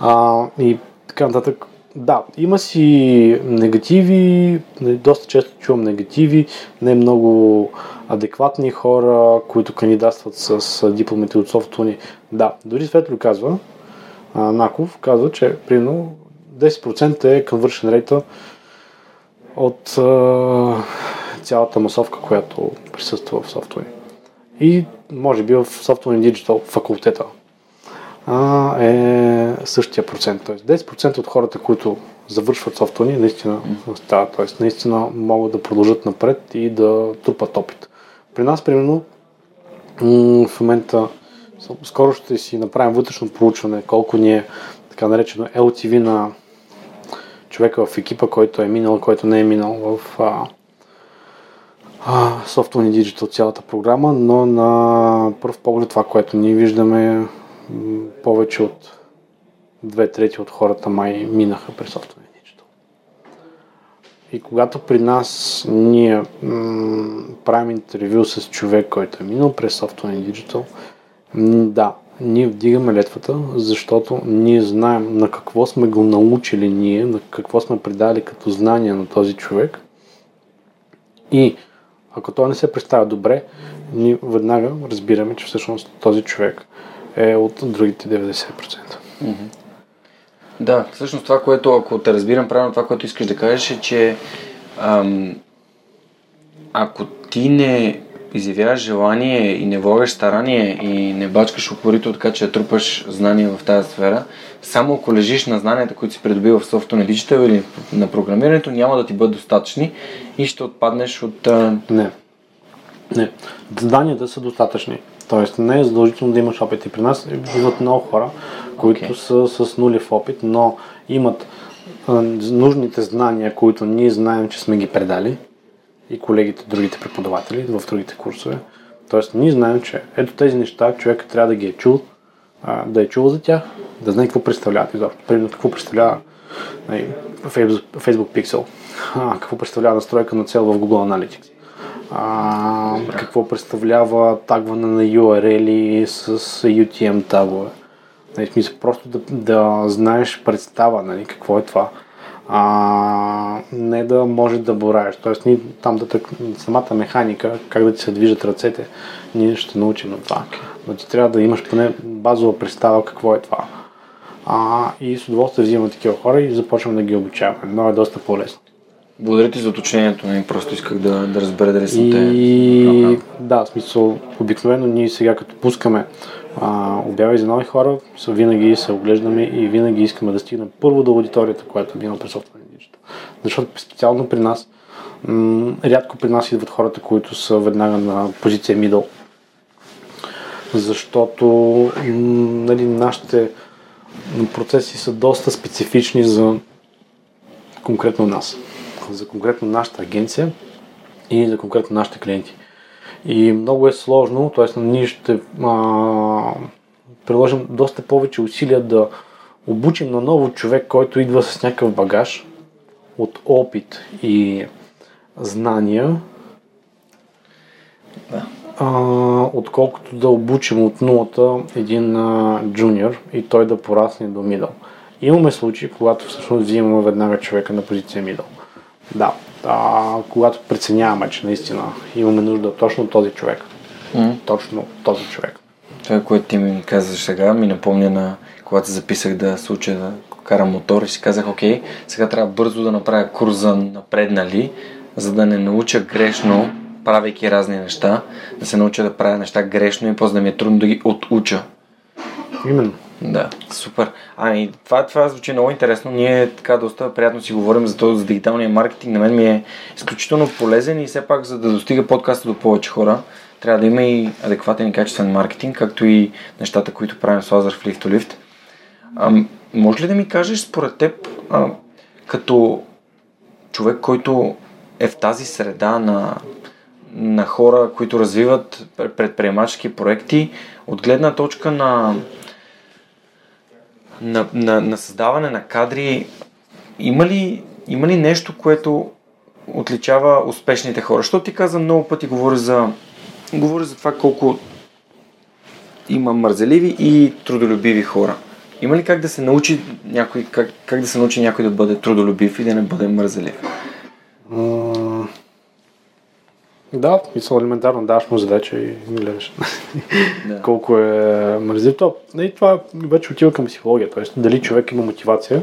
а, и така нататък. Да, има си негативи, нали, доста често чувам негативи, не много адекватни хора, които кандидатстват с дипломите от софтуни. Да, дори Светло казва, Наков казва, че примерно 10% е conversion rate от цялата масовка, която присъства в софтуни. И може би в Software Digital факултета а, е същия процент. Тоест 10% от хората, които завършват софтуни, наистина стават. Тоест наистина могат да продължат напред и да трупат опит. При нас, примерно, в момента скоро ще си направим вътрешно проучване колко ни е така наречено LTV на човека в екипа, който е минал, който не е минал в а, а, Software Digital цялата програма, но на първ поглед това, което ние виждаме, повече от две трети от хората май минаха през Software Digital. И когато при нас ние м- правим интервю с човек, който е минал през Digital, м- да, ние вдигаме летвата, защото ние знаем на какво сме го научили ние, на какво сме придали като знания на този човек. И ако той не се представя добре, ние веднага разбираме, че всъщност този човек е от другите 90%. Mm-hmm. Да, всъщност това, което, ако те разбирам правилно, това, което искаш да кажеш е, че ам, ако ти не изявяваш желание и не влагаш старание и не бачкаш упорито така, че трупаш знания в тази сфера, само ако лежиш на знанията, които си придобил в софтуер Digital или на програмирането, няма да ти бъдат достатъчни и ще отпаднеш от... Не. Не. Знанията са достатъчни. Тоест не е задължително да имаш опит. И при нас идват много хора, които okay. са с нулев опит, но имат а, нужните знания, които ние знаем, че сме ги предали и колегите, другите преподаватели в другите курсове. Тоест ние знаем, че ето тези неща човек трябва да ги е чул, а, да е чул за тях, да знае какво представляват изобщо. Примерно какво представлява нали, Facebook Pixel, а, какво представлява настройка на цел в Google Analytics а, какво представлява тагване на URL с UTM тагове. Нали, смисъл, просто да, да знаеш представа, нали, какво е това. А, не да може да бораеш. Тоест, ние там да тък, самата механика, как да ти се движат ръцете, ние ще научим на това. Но ти трябва да имаш поне базова представа какво е това. А, и с удоволствие взимаме такива хора и започваме да ги обучаваме. Но е доста по-лесно. Благодаря ти за уточнението, не просто исках да, да разбера дали съм те. И да, в смисъл, обикновено ние сега като пускаме а, обяви за нови хора, са винаги се оглеждаме и винаги искаме да стигнем първо до аудиторията, която е била през софтуерни Защото специално при нас, м- рядко при нас идват хората, които са веднага на позиция middle. Защото м- нали, нашите процеси са доста специфични за конкретно нас за конкретно нашата агенция и за конкретно нашите клиенти. И много е сложно, т.е. ние ще а, приложим доста повече усилия да обучим на ново човек, който идва с някакъв багаж от опит и знания, да. а, отколкото да обучим от нулата един а, джуниор и той да порасне до мидъл. Имаме случаи, когато всъщност взимаме веднага човека на позиция мидъл. Да. А, когато преценяваме, че наистина имаме нужда точно този човек. Mm. Точно този човек. Това, което ти ми казваш сега, ми напомня на когато се записах да се уча да карам мотор и си казах, окей, сега трябва бързо да направя курс за напреднали, за да не науча грешно, правейки разни неща, да се науча да правя неща грешно и после да ми е трудно да ги отуча. Именно. Да, супер. Ами, това, това звучи много интересно. Ние така доста приятно си говорим за този за дигиталния маркетинг. На мен ми е изключително полезен и все пак, за да достига подкаста до повече хора, трябва да има и адекватен и качествен маркетинг, както и нещата, които правим с Лазар в Lift to Lift. А, може ли да ми кажеш според теб, а, като човек, който е в тази среда на, на хора, които развиват предприемачески проекти от гледна точка на, на, на, на създаване на кадри. Има ли, има ли нещо, което отличава успешните хора? Що ти каза много пъти, говори за, говори за това колко има мързеливи и трудолюбиви хора. Има ли как да се научи някой, как, как да се научи някой да бъде трудолюбив и да не бъде мързелив? Да, мисля елементарно даваш му задача и гледаш да. колко е мързив. То, и това вече отива към психология, т.е. дали човек има мотивация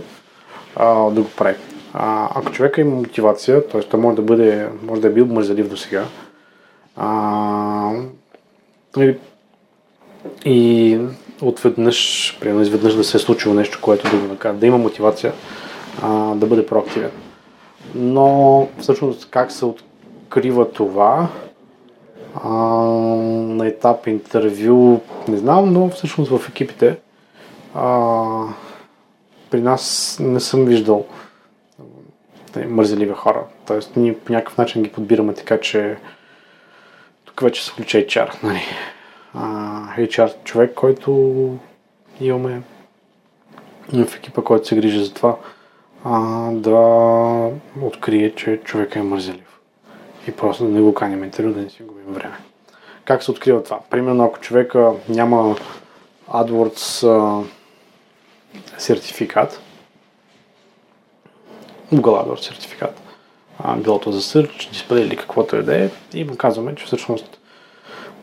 а, да го прави. А, ако човека има мотивация, т.е. той може да бъде, може да е бил мързелив до сега, а, и, и отведнъж, примерно изведнъж да се е случило нещо, което да го накара, да има мотивация, а, да бъде проактивен. Но всъщност как се открива това а, на етап интервю, не знам, но всъщност в екипите а, при нас не съм виждал нали, мързеливи хора. Тоест ние по някакъв начин ги подбираме така, че тук вече се включа HR. Нали. А, HR човек, който имаме в екипа, който се грижи за това, а, да открие, че човек е мързелив. И просто да не го каним интервю, да не си губим време. Как се открива това? Примерно, ако човека няма AdWords а, сертификат, Google AdWords сертификат, а, било то за Search, Display или каквото е да е, и му казваме, че всъщност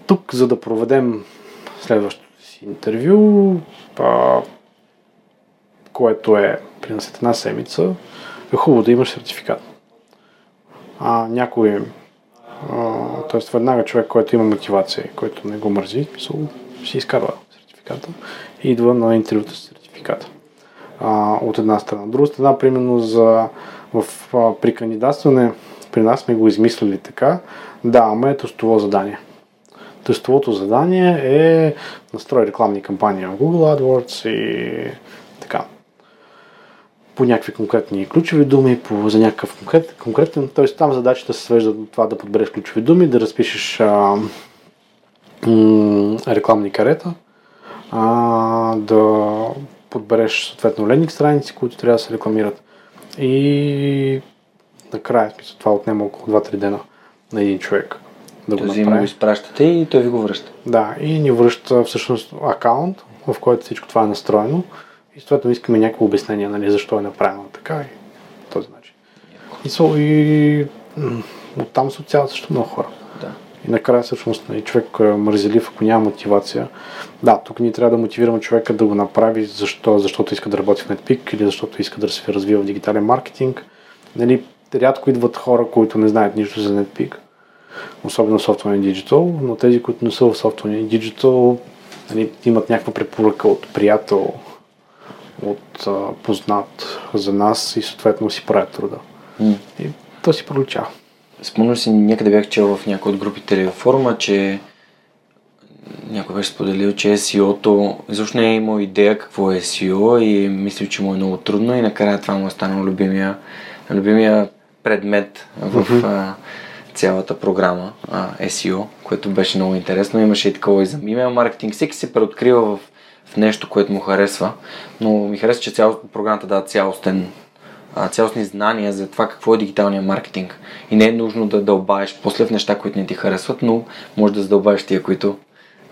тук, за да проведем следващото си интервю, а, което е при след една седмица, е хубаво да имаш сертификат. А някой, т.е. веднага човек, който има мотивация, който не го мързи, си изкарва сертификата и идва на интервюта с сертификата. А, от една страна. От друга страна, примерно за, в, а, при кандидатстване, при нас сме го измислили така, даваме тестово задание. Тестовото задание е настрой рекламни кампании в Google AdWords и по някакви конкретни ключови думи, по, за някакъв конкретен, конкретен т.е. там задачата се свежда до това да подбереш ключови думи, да разпишеш а, м- рекламни карета, а, да подбереш съответно лендинг страници, които трябва да се рекламират. И накрая, смисъл, това отнема около 2-3 дена на един човек да го направи. го изпращате и той ви го връща. Да, и ни връща всъщност акаунт, в който всичко това е настроено и съответно искаме някакво обяснение, нали, защо е направено така и този начин. И, со, и оттам се отцялят също много хора. Да. И накрая всъщност нали, човек мързелив, ако няма мотивация. Да, тук ние трябва да мотивираме човека да го направи, защо, защото иска да работи в NetPeak или защото иска да се развива в дигитален маркетинг. Нали, рядко идват хора, които не знаят нищо за NetPeak, особено Software и Digital, но тези, които не са в Software и Digital, нали, имат някаква препоръка от приятел, от а, познат за нас и съответно си правят труда. Mm. И то си пролича. Спомням си, някъде бях чел в някои от групите или форума, че някой беше споделил, че SEO-то изобщо не е имал идея какво е SEO и мисля, че му е много трудно и накрая това му е станало любимия, любимия предмет в mm-hmm. а, цялата програма а, SEO, което беше много интересно. Имаше и такова и за email маркетинг. Всеки се преоткрива в в нещо, което му харесва, но ми харесва, че цял, програмата дава цялостен, цялостни знания за това какво е дигиталния маркетинг. И не е нужно да дълбаеш после в неща, които не ти харесват, но може да задълбаеш тия, които,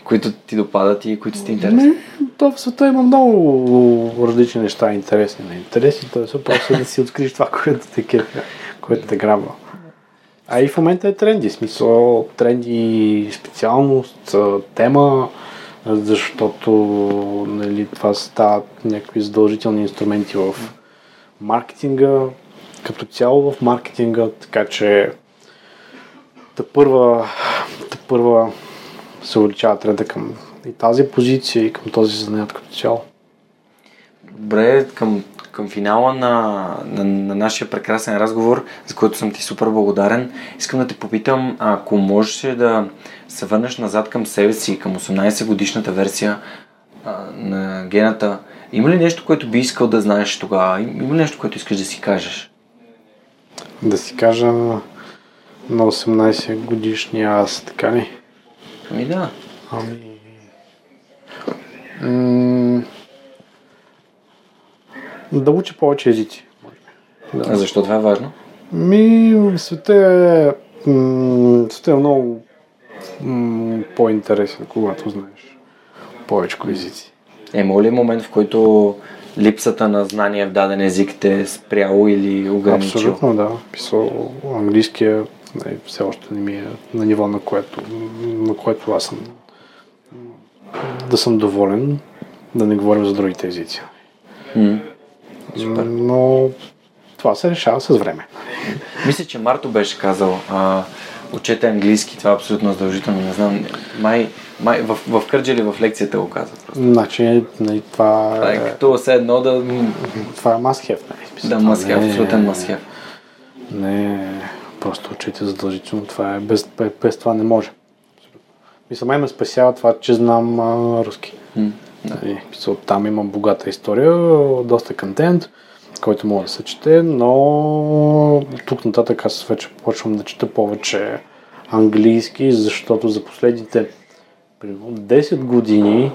които ти допадат и които са ти интересни. То в света има много различни неща, интересни, не интересни, т.е. просто да си откриеш това, което те кефи, което те грабва. А и в момента е тренди, смисъл тренди специалност, тема, защото нали, това стават някакви задължителни инструменти в маркетинга, като цяло в маркетинга, така че та първа, та първа се увеличава тренда към и тази позиция и към този занят като цяло. Добре, към към финала на, на, на нашия прекрасен разговор, за който съм ти супер благодарен, искам да те попитам, ако можеш да се върнеш назад към себе си, към 18 годишната версия а, на гената, има ли нещо, което би искал да знаеш тогава? Има ли нещо, което искаш да си кажеш? Да си кажа... на 18 годишния аз, така ли? Ами да. Ами... М- да учи повече езици. би. А Да. защо това е важно? Ми, света е, света е много м- по-интересен, когато знаеш повече езици. Е, има ли момент, в който липсата на знание в даден език те е спряло или ограничил? Абсолютно, да. Писал английския все още не ми е на ниво, на което, на което аз съм да съм доволен, да не говорим за другите езици. Супер. Но това се решава с време. Мисля, че Марто беше казал, а, учете английски, това е абсолютно задължително, не знам, май, май в, в Кърджали в лекцията го каза просто. Значи, нали, това, Това е е, като все едно да, това е have. Нали? Да това мъсхев, не е- абсолютен мъсхев. Не е просто учите задължително. Това е, без, без, без това не може. Мисля, мен ме спасява това, че знам а, руски. М. Нали, там имам богата история, доста контент, който мога да се чете, но тук нататък аз вече почвам да чета повече английски, защото за последните примерно, 10 години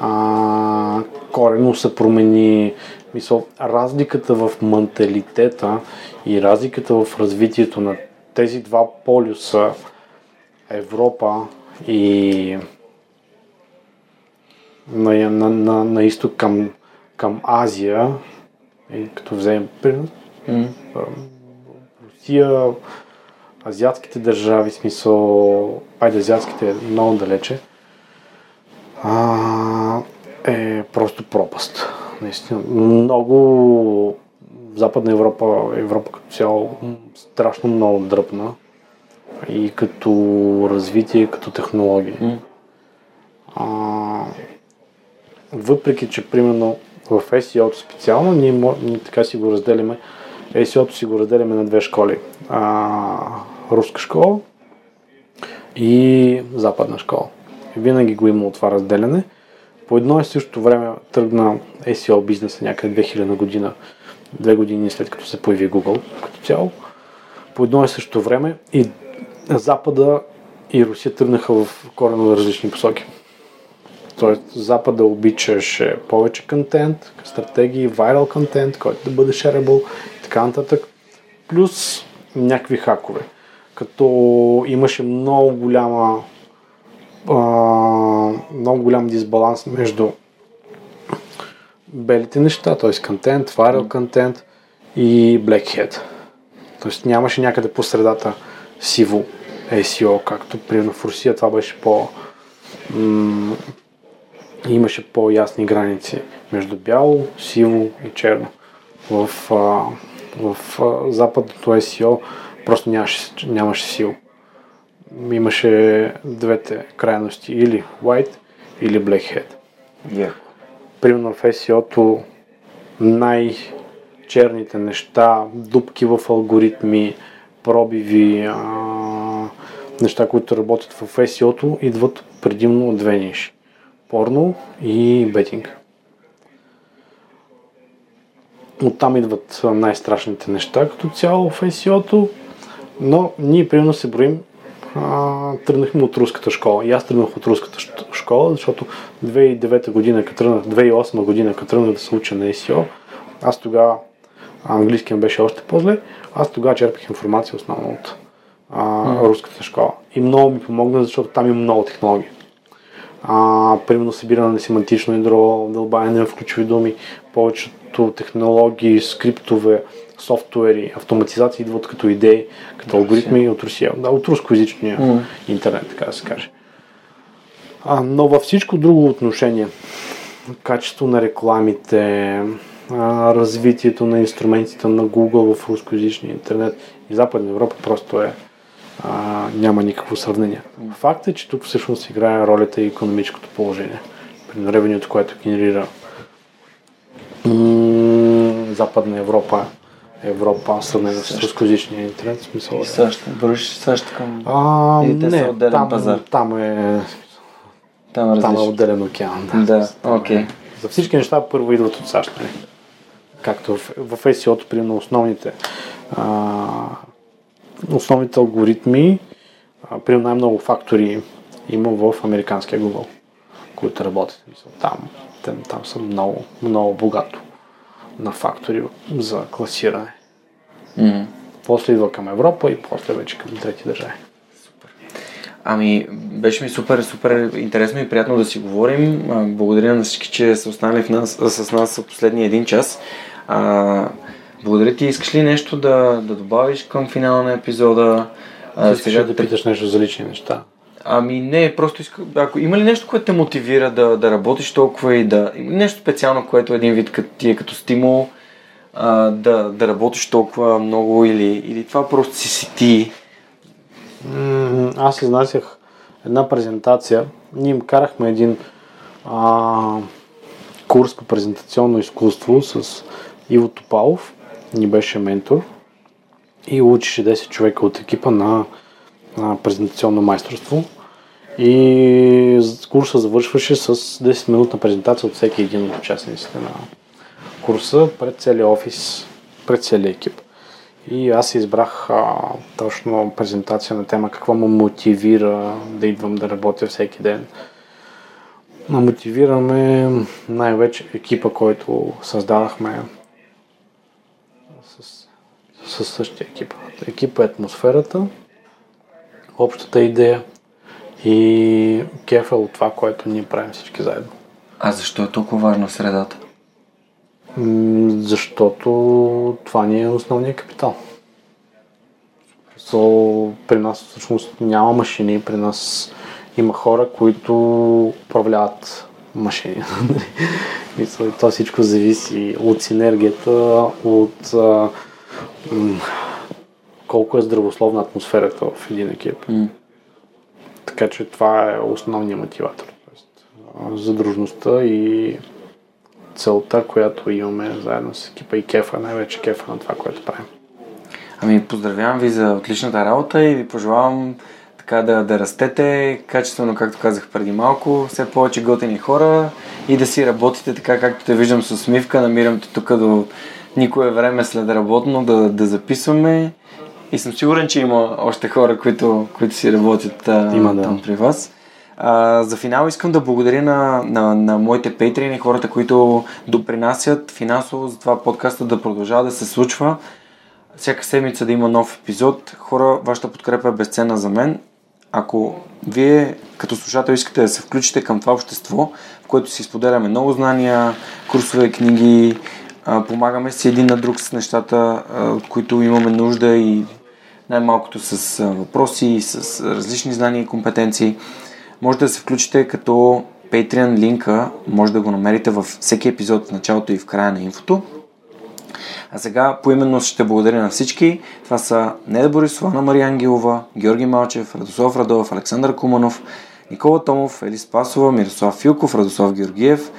а, корено се промени. Мисъл, разликата в менталитета и разликата в развитието на тези два полюса Европа и на, на, на, на изток към, към Азия, и като вземем пример, М. Русия, азиатските държави, смисъл, айде азиатските е много далече, а, е просто пропаст. Наистина. Много Западна Европа, Европа като цяло страшно много дръпна и като развитие, като технологии. М. А, въпреки, че примерно в SEO специално, ние, ние така си го разделяме. SEO си го разделяме на две школи. А, руска школа и западна школа. Винаги го има това разделяне. По едно и също време тръгна SEO бизнеса някъде 2000 година, две години след като се появи Google като цяло. По едно и също време и Запада и Русия тръгнаха в коренно различни посоки. Тоест, Запада обичаше повече контент, стратегии, viral контент, който да бъде shareable и така нататък. Плюс някакви хакове. Като имаше много голяма а, много голям дисбаланс между белите неща, т.е. контент, viral контент и blackhead. Тоест нямаше някъде по средата сиво SEO, както примерно в Русия това беше по имаше по-ясни граници между бяло, сиво и черно. В, а, в а, западното SEO просто нямаше, нямаше сило. Имаше двете крайности или white или blackhead. Яко. Примерно в SEO-то най-черните неща, дупки в алгоритми, пробиви, а, неща, които работят в SEO-то, идват предимно от две ниши. Порно и бетинг. Оттам идват най-страшните неща като цяло в SEO-то, но ние примерно се броим а, тръгнахме от руската школа. И аз тръгнах от руската школа, защото 2009 година, като тръгнах, 2008 година, като тръгнах да се уча на SEO, аз тогава английски ми беше още по-зле, аз тогава черпих информация основно от а, руската школа. И много ми помогна, защото там има много технологии. А, примерно събиране на семантично ядро, дълбаене в ключови думи, повечето технологии, скриптове, софтуери, автоматизация идват като идеи, като алгоритми от Русия. Да, от рускоязичния Мгм. интернет, така да се каже. А, но във всичко друго отношение, качество на рекламите, а, развитието на инструментите на Google в рускоязичния интернет и Западна Европа просто е а, няма никакво сравнение. Факт е, че тук всъщност играе ролята и економическото положение. При ревенюто, което генерира м- Западна Европа, Европа, сравнена с рускоязичния интернет, в смисъл И. САЩ, броиш САЩ към... А, Или те са не, отделен там, пазар? там е, Там е там е отделен океан. Да. Да, окей. За всички неща първо идват от САЩ. Нали? Както в, в SEO-то, примерно, основните а, основните алгоритми, при най-много фактори има в американския Google, които работят. Там, там, там са много, много богато на фактори за класиране. Mm. После идва към Европа и после вече към трети държави. Ами, беше ми супер, супер интересно и приятно да си говорим. Благодаря на всички, че са останали в нас, с нас в последния един час. А, благодаря ти. Искаш ли нещо да, да добавиш към финала на епизода? А, сега да питаш нещо за лични неща. Ами не, просто иска, ако има ли нещо, което те мотивира да, да работиш толкова и да... Нещо специално, което един вид като, ти е като стимул а, да, да работиш толкова много или, или това просто си си ти? Аз изнасях една презентация. Ние им карахме един а, курс по презентационно изкуство с Иво Топалов. Ни беше ментор. И учише 10 човека от екипа на, на презентационно майсторство. И курса завършваше с 10 минутна презентация от всеки един от участниците на курса пред целия офис, пред целия екип. И аз избрах а, точно презентация на тема какво му мотивира да идвам да работя всеки ден. Мотивираме най-вече екипа, който създадахме с същия екип. Екипа е атмосферата, общата идея и кефа от това, което ние правим всички заедно. А защо е толкова важна средата? Защото това ни е основният капитал. So, при нас всъщност няма машини, при нас има хора, които управляват машини. Мисля, това всичко зависи от синергията, от колко е здравословна атмосферата в един екип. Mm. Така че това е основният мотиватор. За дружността и целта, която имаме заедно с екипа и кефа, най-вече кефа на това, което правим. Ами, поздравявам ви за отличната работа и ви пожелавам така да, да растете качествено, както казах преди малко, все повече готини хора и да си работите така, както те виждам с усмивка. Намирам те тук до никое време след работно да, да записваме и съм сигурен, че има още хора, които, които си работят има, да. там при вас. А, за финал искам да благодаря на, на, на моите пейтрини, хората, които допринасят финансово за това подкаста да продължава да се случва. Всяка седмица да има нов епизод. Хора, вашата подкрепа е безценна за мен. Ако вие като слушател искате да се включите към това общество, в което си споделяме много знания, курсове, книги, помагаме си един на друг с нещата, от които имаме нужда и най-малкото с въпроси, с различни знания и компетенции, може да се включите като Patreon линка, може да го намерите във всеки епизод в началото и в края на инфото. А сега поименно ще благодаря на всички. Това са Неда Борисова, Ана Мария Ангелова, Георги Малчев, Радослав Радов, Александър Куманов, Никола Томов, Елис Пасова, Мирослав Филков, Радослав Георгиев,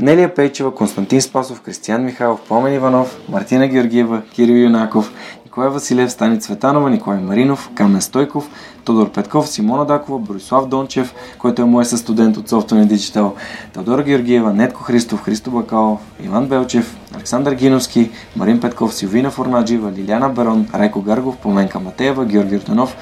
Нелия Пейчева, Константин Спасов, Кристиян Михайлов, Помен Иванов, Мартина Георгиева, Кирил Юнаков, Николай Василев, Стани Цветанова, Николай Маринов, Камен Стойков, Тодор Петков, Симона Дакова, Борислав Дончев, който е мой студент от Software Digital, Теодора Георгиева, Нетко Христов, Христо Бакалов, Иван Белчев, Александър Гиновски, Марин Петков, Силвина Форнаджива, Лиляна Барон, Райко Гаргов, Поменка Матеева, Георги Ортанов,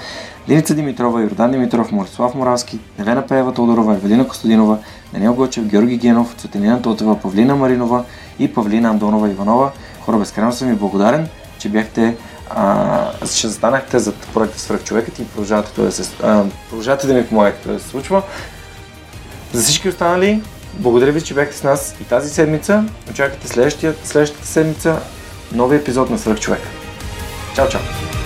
Линица Димитрова, Йордан Димитров, Морислав Моравски, Невена Пеева Тодорова, Евелина Костадинова, Даниел Гочев, Георги Генов, Цветелина Тотева, Павлина Маринова и Павлина Андонова Иванова. Хора, безкрайно съм ви благодарен, че бяхте а, ще застанахте за проекта Свръхчовекът и продължавате да се, а, продължавате да ми помагате да се случва. За всички останали, благодаря ви, че бяхте с нас и тази седмица. Очаквайте следващата седмица новия епизод на Свръхчовека. Чао, чао!